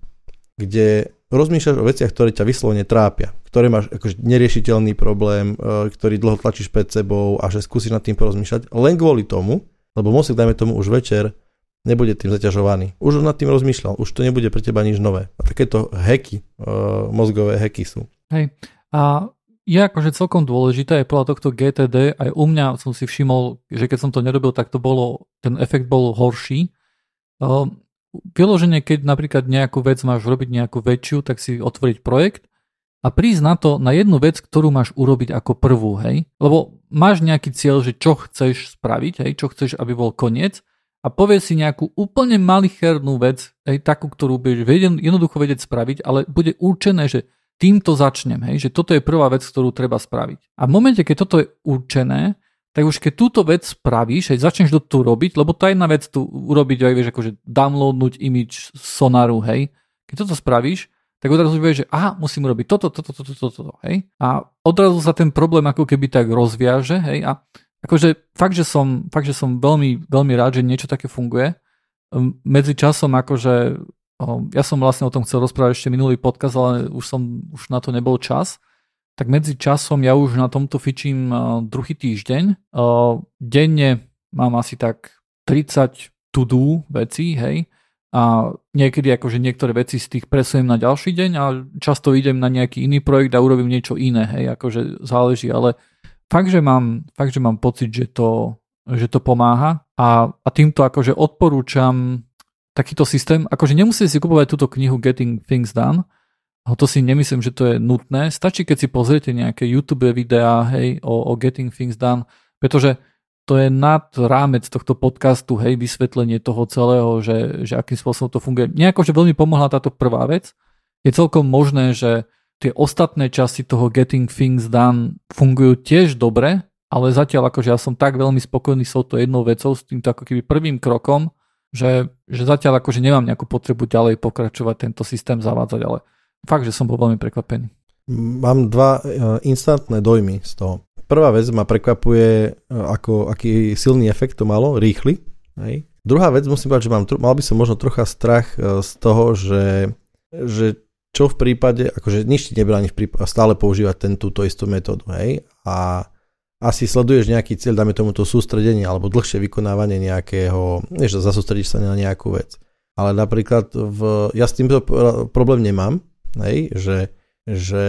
kde rozmýšľaš o veciach, ktoré ťa vyslovene trápia, ktoré máš akože neriešiteľný problém, uh, ktorý dlho tlačíš pred sebou a že skúsiš nad tým porozmýšľať, len kvôli tomu, lebo mozog, dajme tomu už večer, nebude tým zaťažovaný. Už nad tým rozmýšľal, už to nebude pre teba nič nové. A takéto hacky, uh, mozgové hacky sú. Hej. A je akože celkom dôležité aj podľa tohto GTD, aj u mňa som si všimol, že keď som to nerobil, tak to bolo, ten efekt bol horší. Uh, vyloženie, keď napríklad nejakú vec máš robiť nejakú väčšiu, tak si otvoriť projekt a prísť na to, na jednu vec, ktorú máš urobiť ako prvú, hej. Lebo máš nejaký cieľ, že čo chceš spraviť, hej, čo chceš, aby bol koniec a povie si nejakú úplne malichernú vec, aj takú, ktorú budeš jednoducho vedieť spraviť, ale bude určené, že týmto začnem, hej, že toto je prvá vec, ktorú treba spraviť. A v momente, keď toto je určené, tak už keď túto vec spravíš, hej, začneš to tu robiť, lebo tá jedna vec tu urobiť, aj vieš, akože downloadnúť image sonaru, hej, keď toto spravíš, tak odrazu vieš, že aha, musím urobiť toto, toto, toto, toto, toto, hej. A odrazu sa ten problém ako keby tak rozviaže, hej, a akože fakt, že som, fakt, že som veľmi, veľmi rád, že niečo také funguje. Hm, medzi časom akože ja som vlastne o tom chcel rozprávať ešte minulý podcast, ale už, som, už na to nebol čas. Tak medzi časom ja už na tomto fičím druhý týždeň. Denne mám asi tak 30 to-do veci, hej. A niekedy akože niektoré veci z tých presujem na ďalší deň a často idem na nejaký iný projekt a urobím niečo iné, hej, akože záleží, ale fakt, že mám, fakt, že mám pocit, že to, že to pomáha a, a týmto akože odporúčam takýto systém, akože nemusíte si kupovať túto knihu Getting Things Done, a to si nemyslím, že to je nutné. Stačí, keď si pozriete nejaké YouTube videá hej, o, o Getting Things Done, pretože to je nad rámec tohto podcastu, hej, vysvetlenie toho celého, že, že akým spôsobom to funguje. Nejako, že veľmi pomohla táto prvá vec. Je celkom možné, že tie ostatné časti toho Getting Things Done fungujú tiež dobre, ale zatiaľ akože ja som tak veľmi spokojný s touto jednou vecou, s týmto ako keby prvým krokom, že, že zatiaľ akože nemám nejakú potrebu ďalej pokračovať tento systém zavádzať, ale fakt, že som bol veľmi prekvapený. Mám dva uh, instantné dojmy z toho. Prvá vec ma prekvapuje, uh, ako, aký silný efekt to malo, rýchly. Hej. Druhá vec, musím povedať, že mám, mal by som možno trocha strach uh, z toho, že, že čo v prípade, akože nič ti nebrá v prípade, stále používať ten, túto istú metódu, hej, a asi sleduješ nejaký cieľ, dáme tomu to sústredenie alebo dlhšie vykonávanie nejakého, než zasústredíš sa na nejakú vec. Ale napríklad v, ja s týmto problém nemám, hej, že, že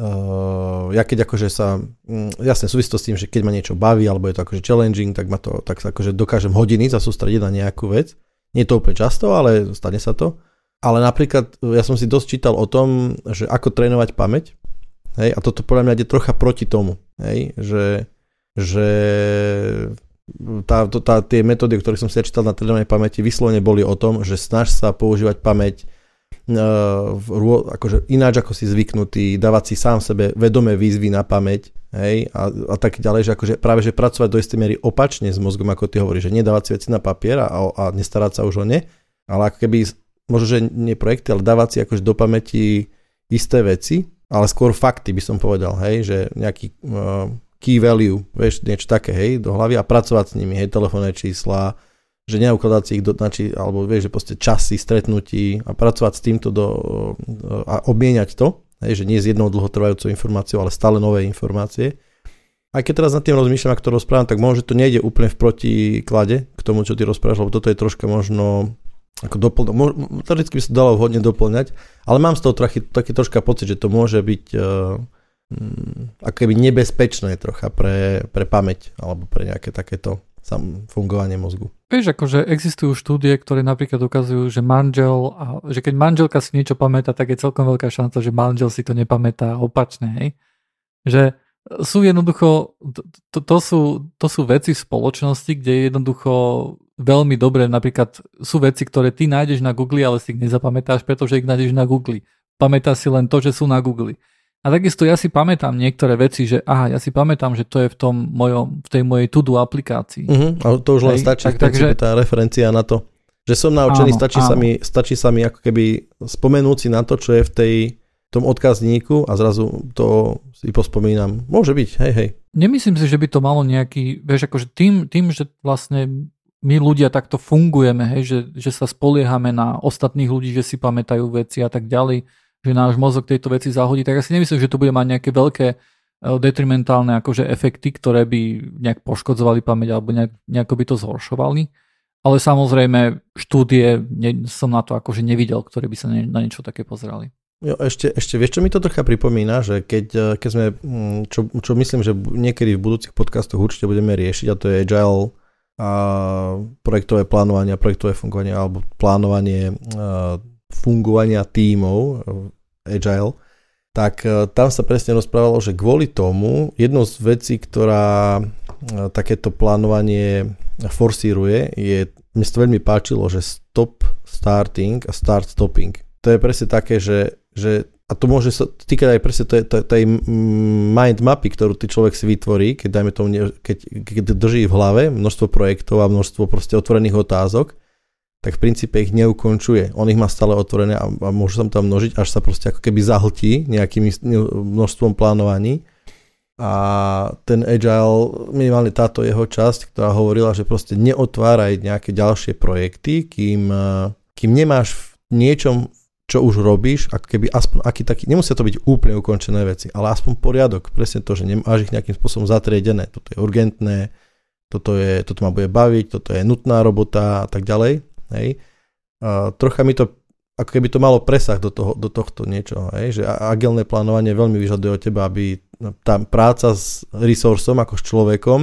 uh, ja keď akože sa, mm, jasne súvisí to s tým, že keď ma niečo baví alebo je to akože challenging, tak ma to, tak sa akože dokážem hodiny zasústrediť na nejakú vec. Nie to úplne často, ale stane sa to. Ale napríklad ja som si dosť čítal o tom, že ako trénovať pamäť. Hej, a toto podľa mňa ide trocha proti tomu. Hej, že, že tá, tá, tie metódy, ktoré som si ja čítal na trénovanie pamäti, vyslovene boli o tom, že snaž sa používať pamäť akože ináč ako si zvyknutý, dávať si sám sebe vedomé výzvy na pamäť, hej, a, a tak ďalej, že akože práve že pracovať do istej miery opačne s mozgom, ako ty hovoríš, že nedávať si veci na papier a, a nestarať sa už o ne, ale ako keby možno, že nie projekty, ale dávať si akože do pamäti isté veci, ale skôr fakty by som povedal, hej, že nejaký uh, key value, vieš, niečo také, hej, do hlavy a pracovať s nimi, hej, telefónne čísla, že neukladať si ich do, nači, alebo vieš, že proste časy stretnutí a pracovať s týmto do, a obmieniať to, hej, že nie s jednou dlhotrvajúcou informáciou, ale stále nové informácie. Aj keď teraz nad tým rozmýšľam, ako to rozprávam, tak možno, to nejde úplne v protiklade k tomu, čo ty rozprávaš, lebo toto je troška možno ako doplň, teoreticky by sa dalo vhodne doplňať, ale mám z toho taký, taký troška pocit, že to môže byť uh, ako keby nebezpečné trocha pre, pre pamäť alebo pre nejaké takéto sam, fungovanie mozgu. Vieš, akože existujú štúdie, ktoré napríklad ukazujú, že manžel, a, že keď manželka si niečo pamätá, tak je celkom veľká šanca, že manžel si to nepamätá opačne, hej? Že sú jednoducho, to, to, sú, to sú veci v spoločnosti, kde je jednoducho veľmi dobré, napríklad sú veci, ktoré ty nájdeš na Google, ale si ich nezapamätáš, pretože ich nájdeš na Google. Pamätáš si len to, že sú na Google. A takisto ja si pamätám niektoré veci, že aha, ja si pamätám, že to je v, tom mojom, v tej mojej to-do aplikácii. Uh-huh, ale to už len Hej, stačí, tak, takže, tá referencia na to. Že som naučený, áno, stačí, áno. Sa mi, stačí sa mi ako keby spomenúť si na to, čo je v tej tom odkazníku a zrazu to si pospomínam. Môže byť, hej, hej. Nemyslím si, že by to malo nejaký, vieš, akože tým, tým že vlastne my ľudia takto fungujeme, hej, že, že sa spoliehame na ostatných ľudí, že si pamätajú veci a tak ďalej, že náš mozog tejto veci zahodí, tak ja si nemyslím, že to bude mať nejaké veľké e, detrimentálne akože efekty, ktoré by nejak poškodzovali pamäť alebo nejak, nejako by to zhoršovali. Ale samozrejme štúdie ne, som na to akože nevidel, ktoré by sa ne, na niečo také pozerali. Jo, ešte, ešte vieš, čo mi to trocha pripomína, že keď, e, keď sme, mm, čo, čo myslím, že niekedy v budúcich podcastoch určite budeme riešiť, a to je agile a projektové plánovanie, projektové fungovanie alebo plánovanie fungovania tímov agile, tak e, tam sa presne rozprávalo, že kvôli tomu jednou z vecí, ktorá e, takéto plánovanie forsíruje, je, mne sa to veľmi páčilo, že stop starting a start stopping. To je presne také, že, že a to môže sa týkať aj presne tej, tej, tej mind mapy, ktorú ty človek si vytvorí, keď, dajme tomu, keď, keď drží v hlave množstvo projektov a množstvo proste otvorených otázok, tak v princípe ich neukončuje. On ich má stále otvorené a, a môže sa tam množiť, až sa proste ako keby zahltí nejakým množstvom plánovaní. A ten agile, minimálne táto jeho časť, ktorá hovorila, že proste neotváraj nejaké ďalšie projekty, kým, kým nemáš v niečom čo už robíš, ako keby aspoň aký taký, nemusia to byť úplne ukončené veci, ale aspoň poriadok, presne to, že nemáš ich nejakým spôsobom zatriedené, toto je urgentné, toto, je, toto ma bude baviť, toto je nutná robota a tak ďalej, hej. A trocha mi to, ako keby to malo presah do, toho, do tohto niečoho, hej, že agilné plánovanie veľmi vyžaduje od teba, aby tá práca s resursom ako s človekom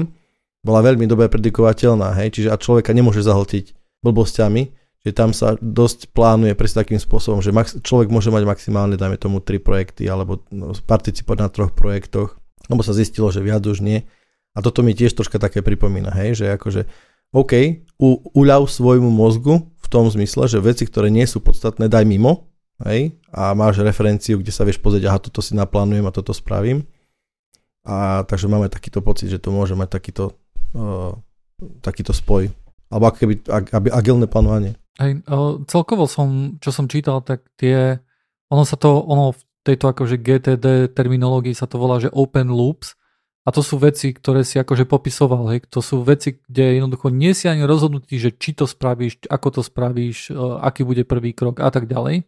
bola veľmi dobre predikovateľná, hej, čiže a človeka nemôže zahltiť blbosťami, že tam sa dosť plánuje presne takým spôsobom, že max, človek môže mať maximálne, dajme tomu, tri projekty alebo no, participovať na troch projektoch, lebo sa zistilo, že viac už nie. A toto mi tiež troška také pripomína, hej, že akože OK, u, uľav svojmu mozgu v tom zmysle, že veci, ktoré nie sú podstatné, daj mimo, hej, a máš referenciu, kde sa vieš pozrieť, aha, toto si naplánujem a toto spravím. A takže máme takýto pocit, že to môže mať takýto, uh, takýto spoj. Alebo keby, ak, agilné plánovanie. Hej, celkovo som, čo som čítal, tak tie, ono sa to, ono v tejto akože GTD terminológii sa to volá, že open loops a to sú veci, ktoré si akože popisoval, hej, to sú veci, kde jednoducho nie si ani rozhodnutý, že či to spravíš, ako to spravíš, aký bude prvý krok a tak ďalej.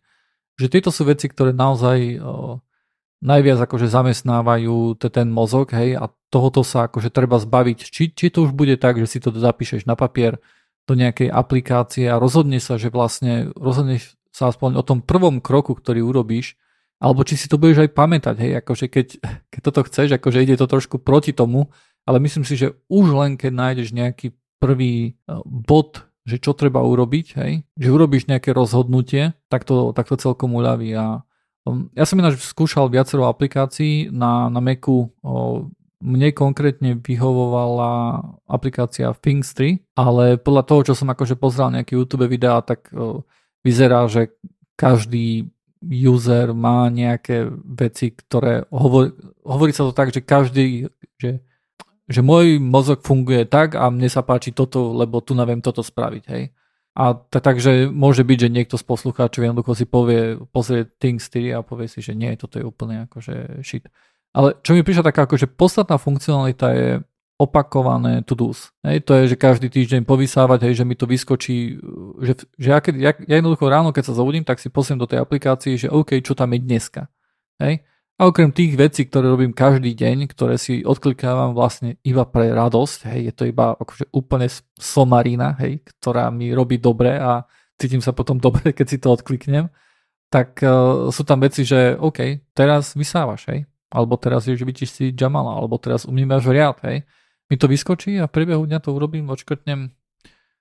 Že tieto sú veci, ktoré naozaj najviac akože zamestnávajú ten mozog, hej, a tohoto sa akože treba zbaviť. Či, či to už bude tak, že si to zapíšeš na papier, do nejakej aplikácie a rozhodne sa, že vlastne rozhodneš sa aspoň o tom prvom kroku, ktorý urobíš, alebo či si to budeš aj pamätať, hej, akože keď, keď toto chceš, akože ide to trošku proti tomu, ale myslím si, že už len keď nájdeš nejaký prvý e, bod, že čo treba urobiť, hej, že urobíš nejaké rozhodnutie, tak to, tak to celkom uľaví. A um, ja som ináč skúšal viacero aplikácií. Na, na Macu mne konkrétne vyhovovala aplikácia Things 3, ale podľa toho, čo som akože pozrel nejaké YouTube videá, tak uh, vyzerá, že každý user má nejaké veci, ktoré hovor, hovorí sa to tak, že každý, že, že môj mozog funguje tak a mne sa páči toto, lebo tu neviem toto spraviť, hej. A t- takže môže byť, že niekto z poslucháčov jednoducho si povie, pozrie Things 4 a povie si, že nie, toto je úplne akože shit. Ale čo mi prišla taká akože podstatná funkcionalita je opakované to-dos. Hej, to je, že každý týždeň povysávať, hej, že mi to vyskočí, že, že ja, keď, ja, ja jednoducho ráno, keď sa zobudím, tak si posiem do tej aplikácie, že OK, čo tam je dneska. Hej. A okrem tých vecí, ktoré robím každý deň, ktoré si odklikávam vlastne iba pre radosť, hej, je to iba akože úplne somarina, hej, ktorá mi robí dobre a cítim sa potom dobre, keď si to odkliknem, tak uh, sú tam veci, že OK, teraz vysávaš, hej, alebo teraz ješ vyčistí Jamala, alebo teraz umývaš riad, hej mi to vyskočí a v priebehu dňa to urobím, odškrtnem.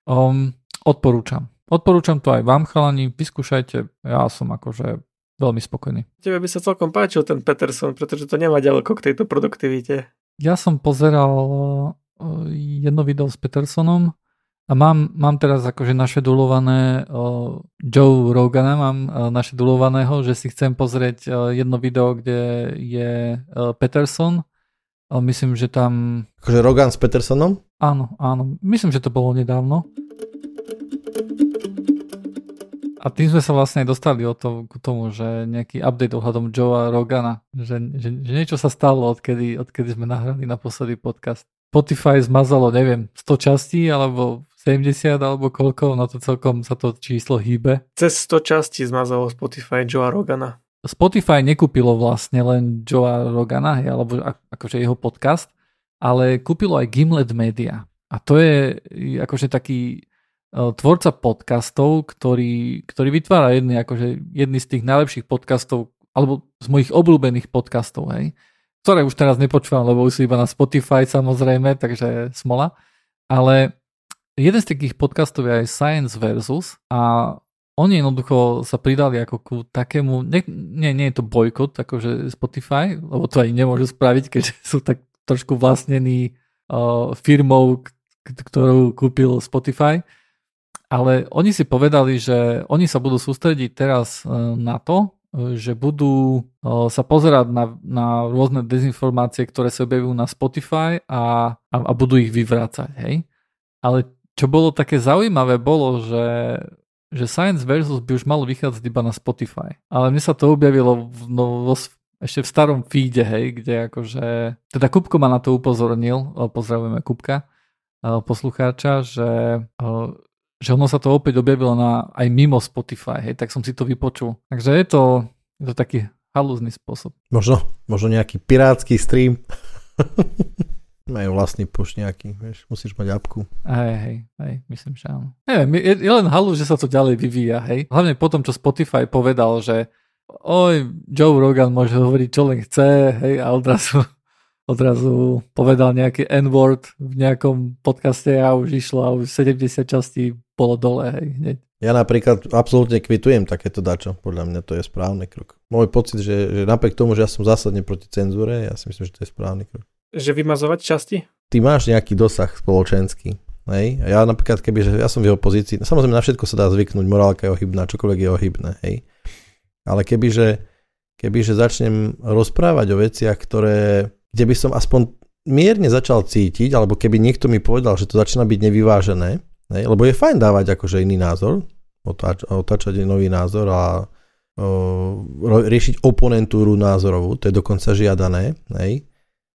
Um, odporúčam. Odporúčam to aj vám, chalani, vyskúšajte. Ja som akože veľmi spokojný. Tebe by sa celkom páčil ten Peterson, pretože to nemá ďaleko k tejto produktivite. Ja som pozeral uh, jedno video s Petersonom a mám, mám teraz akože našedulované uh, Joe Rogana, mám uh, našedulovaného, že si chcem pozrieť jedno video, kde je Peterson ale myslím, že tam... Akože Rogan s Petersonom? Áno, áno. Myslím, že to bolo nedávno. A tým sme sa vlastne dostali o to, k tomu, že nejaký update ohľadom Joea Rogana, že, že, že niečo sa stalo, odkedy, odkedy sme nahrali naposledy podcast. Spotify zmazalo, neviem, 100 častí, alebo 70, alebo koľko, na to celkom sa to číslo hýbe. Cez 100 častí zmazalo Spotify Joea Rogana. Spotify nekúpilo vlastne len Joea Rogana, alebo akože jeho podcast, ale kúpilo aj Gimlet Media. A to je akože taký e, tvorca podcastov, ktorý, ktorý vytvára jedny, akože jedny z tých najlepších podcastov, alebo z mojich obľúbených podcastov, hej, ktoré už teraz nepočúvam, lebo už sú iba na Spotify samozrejme, takže smola. Ale jeden z takých podcastov je aj Science Versus a oni jednoducho sa pridali ako ku takému, nie, nie, nie je to bojkot, akože Spotify, lebo to aj nemôžu spraviť, keďže sú tak trošku vlastnení uh, firmou, ktorú kúpil Spotify. Ale oni si povedali, že oni sa budú sústrediť teraz uh, na to, že budú sa pozerať na, na rôzne dezinformácie, ktoré sa objavujú na Spotify a, a, a budú ich vyvrácať. Hej? Ale čo bolo také zaujímavé, bolo, že že Science versus by už malo vychádzať iba na Spotify. Ale mne sa to objavilo v, no, vo, ešte v starom feede, hej, kde akože, teda Kupko ma na to upozornil, pozdravujeme Kupka, poslucháča, že, že ono sa to opäť objavilo na, aj mimo Spotify, hej, tak som si to vypočul. Takže je to, je to taký halúzny spôsob. Možno, možno nejaký pirátsky stream. Majú vlastný push nejaký, vieš, musíš mať apku. Hej, hej, hej, myslím, že áno. Neviem, je, je len halu, že sa to ďalej vyvíja, hej. Hlavne potom, čo Spotify povedal, že oj, Joe Rogan môže hovoriť, čo len chce, hej, a odrazu, odrazu povedal nejaký N-word v nejakom podcaste a už išlo a už 70 častí bolo dole, hej, hneď. Ja napríklad absolútne kvitujem takéto dačo. Podľa mňa to je správny krok. Môj pocit, že, že napriek tomu, že ja som zásadne proti cenzúre, ja si myslím, že to je správny krok. Že vymazovať časti? Ty máš nejaký dosah spoločenský. Hej? A ja napríklad, keby, že ja som v jeho pozícii, samozrejme na všetko sa dá zvyknúť, morálka je ohybná, čokoľvek je ohybné, hej. Ale kebyže, kebyže začnem rozprávať o veciach, ktoré, kde by som aspoň mierne začal cítiť, alebo keby niekto mi povedal, že to začína byť nevyvážené, hej? lebo je fajn dávať akože iný názor, otáč, otáčať nový názor a o, riešiť oponentúru názorovú, to je dokonca žiadané, hej?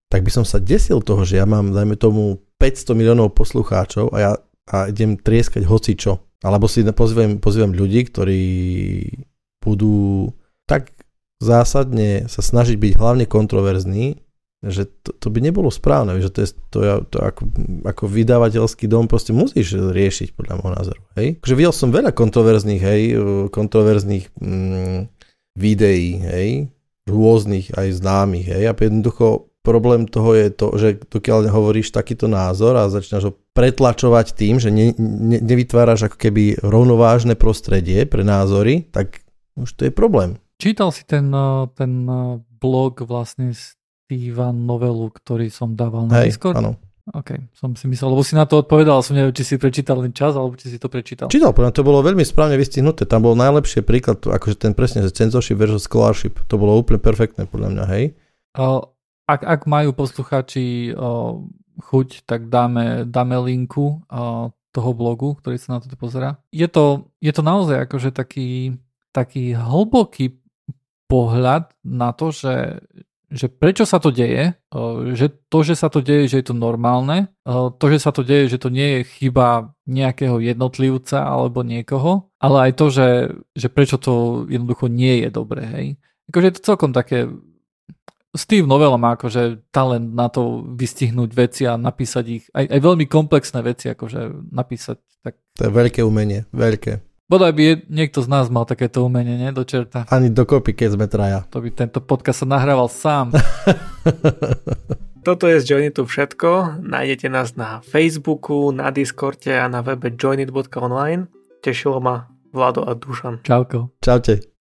Tak by som sa desil toho, že ja mám, dajme tomu, 500 miliónov poslucháčov a ja a idem trieskať hoci čo. Alebo si pozvem, pozvem ľudí, ktorí budú tak zásadne sa snažiť byť hlavne kontroverzní, že to, to by nebolo správne, že to je to, to ako, ako vydavateľský dom proste musíš riešiť podľa môjho názoru. Hej? Takže videl som veľa kontroverzných, hej, kontroverzných mm, videí, hej, rôznych aj známych, hej, a jednoducho problém toho je to, že dokiaľ hovoríš takýto názor a začínaš ho pretlačovať tým, že ne, ne, nevytváraš ako keby rovnovážne prostredie pre názory, tak už to je problém. Čítal si ten, eh, ten eh, blog vlastne Steva Novelu, ktorý som dával na Hej, Discord? áno. OK, som si myslel, lebo si na to odpovedal, som neviem, či si prečítal len čas, alebo či si to prečítal. Čítal, podľa to bolo veľmi správne vystihnuté, tam bol najlepšie príklad, akože ten presne, že censorship versus scholarship, to bolo úplne perfektné podľa mňa, hej. Ak, ak majú posluchači uh, chuť, tak dáme, dáme linku uh, toho blogu, ktorý sa na toto pozera. Je to, je to naozaj akože taký, taký hlboký pohľad na to, že, že prečo sa to deje, že to, že sa to deje, že je to normálne, to, že sa to deje, že to nie je chyba nejakého jednotlivca alebo niekoho, ale aj to, že, že prečo to jednoducho nie je dobré, hej. Akože je to celkom také Steve Novella má akože talent na to vystihnúť veci a napísať ich, aj, aj veľmi komplexné veci akože napísať. Tak... To je veľké umenie, veľké. Bodaj by je, niekto z nás mal takéto umenie, nie? Do čerta. Ani dokopy, keď sme traja. To by tento podcast sa nahrával sám. Toto je z Joinitu všetko. Nájdete nás na Facebooku, na Discorde a na webe joinit.online. Tešilo ma Vlado a Dušan. Čauko. Čaute.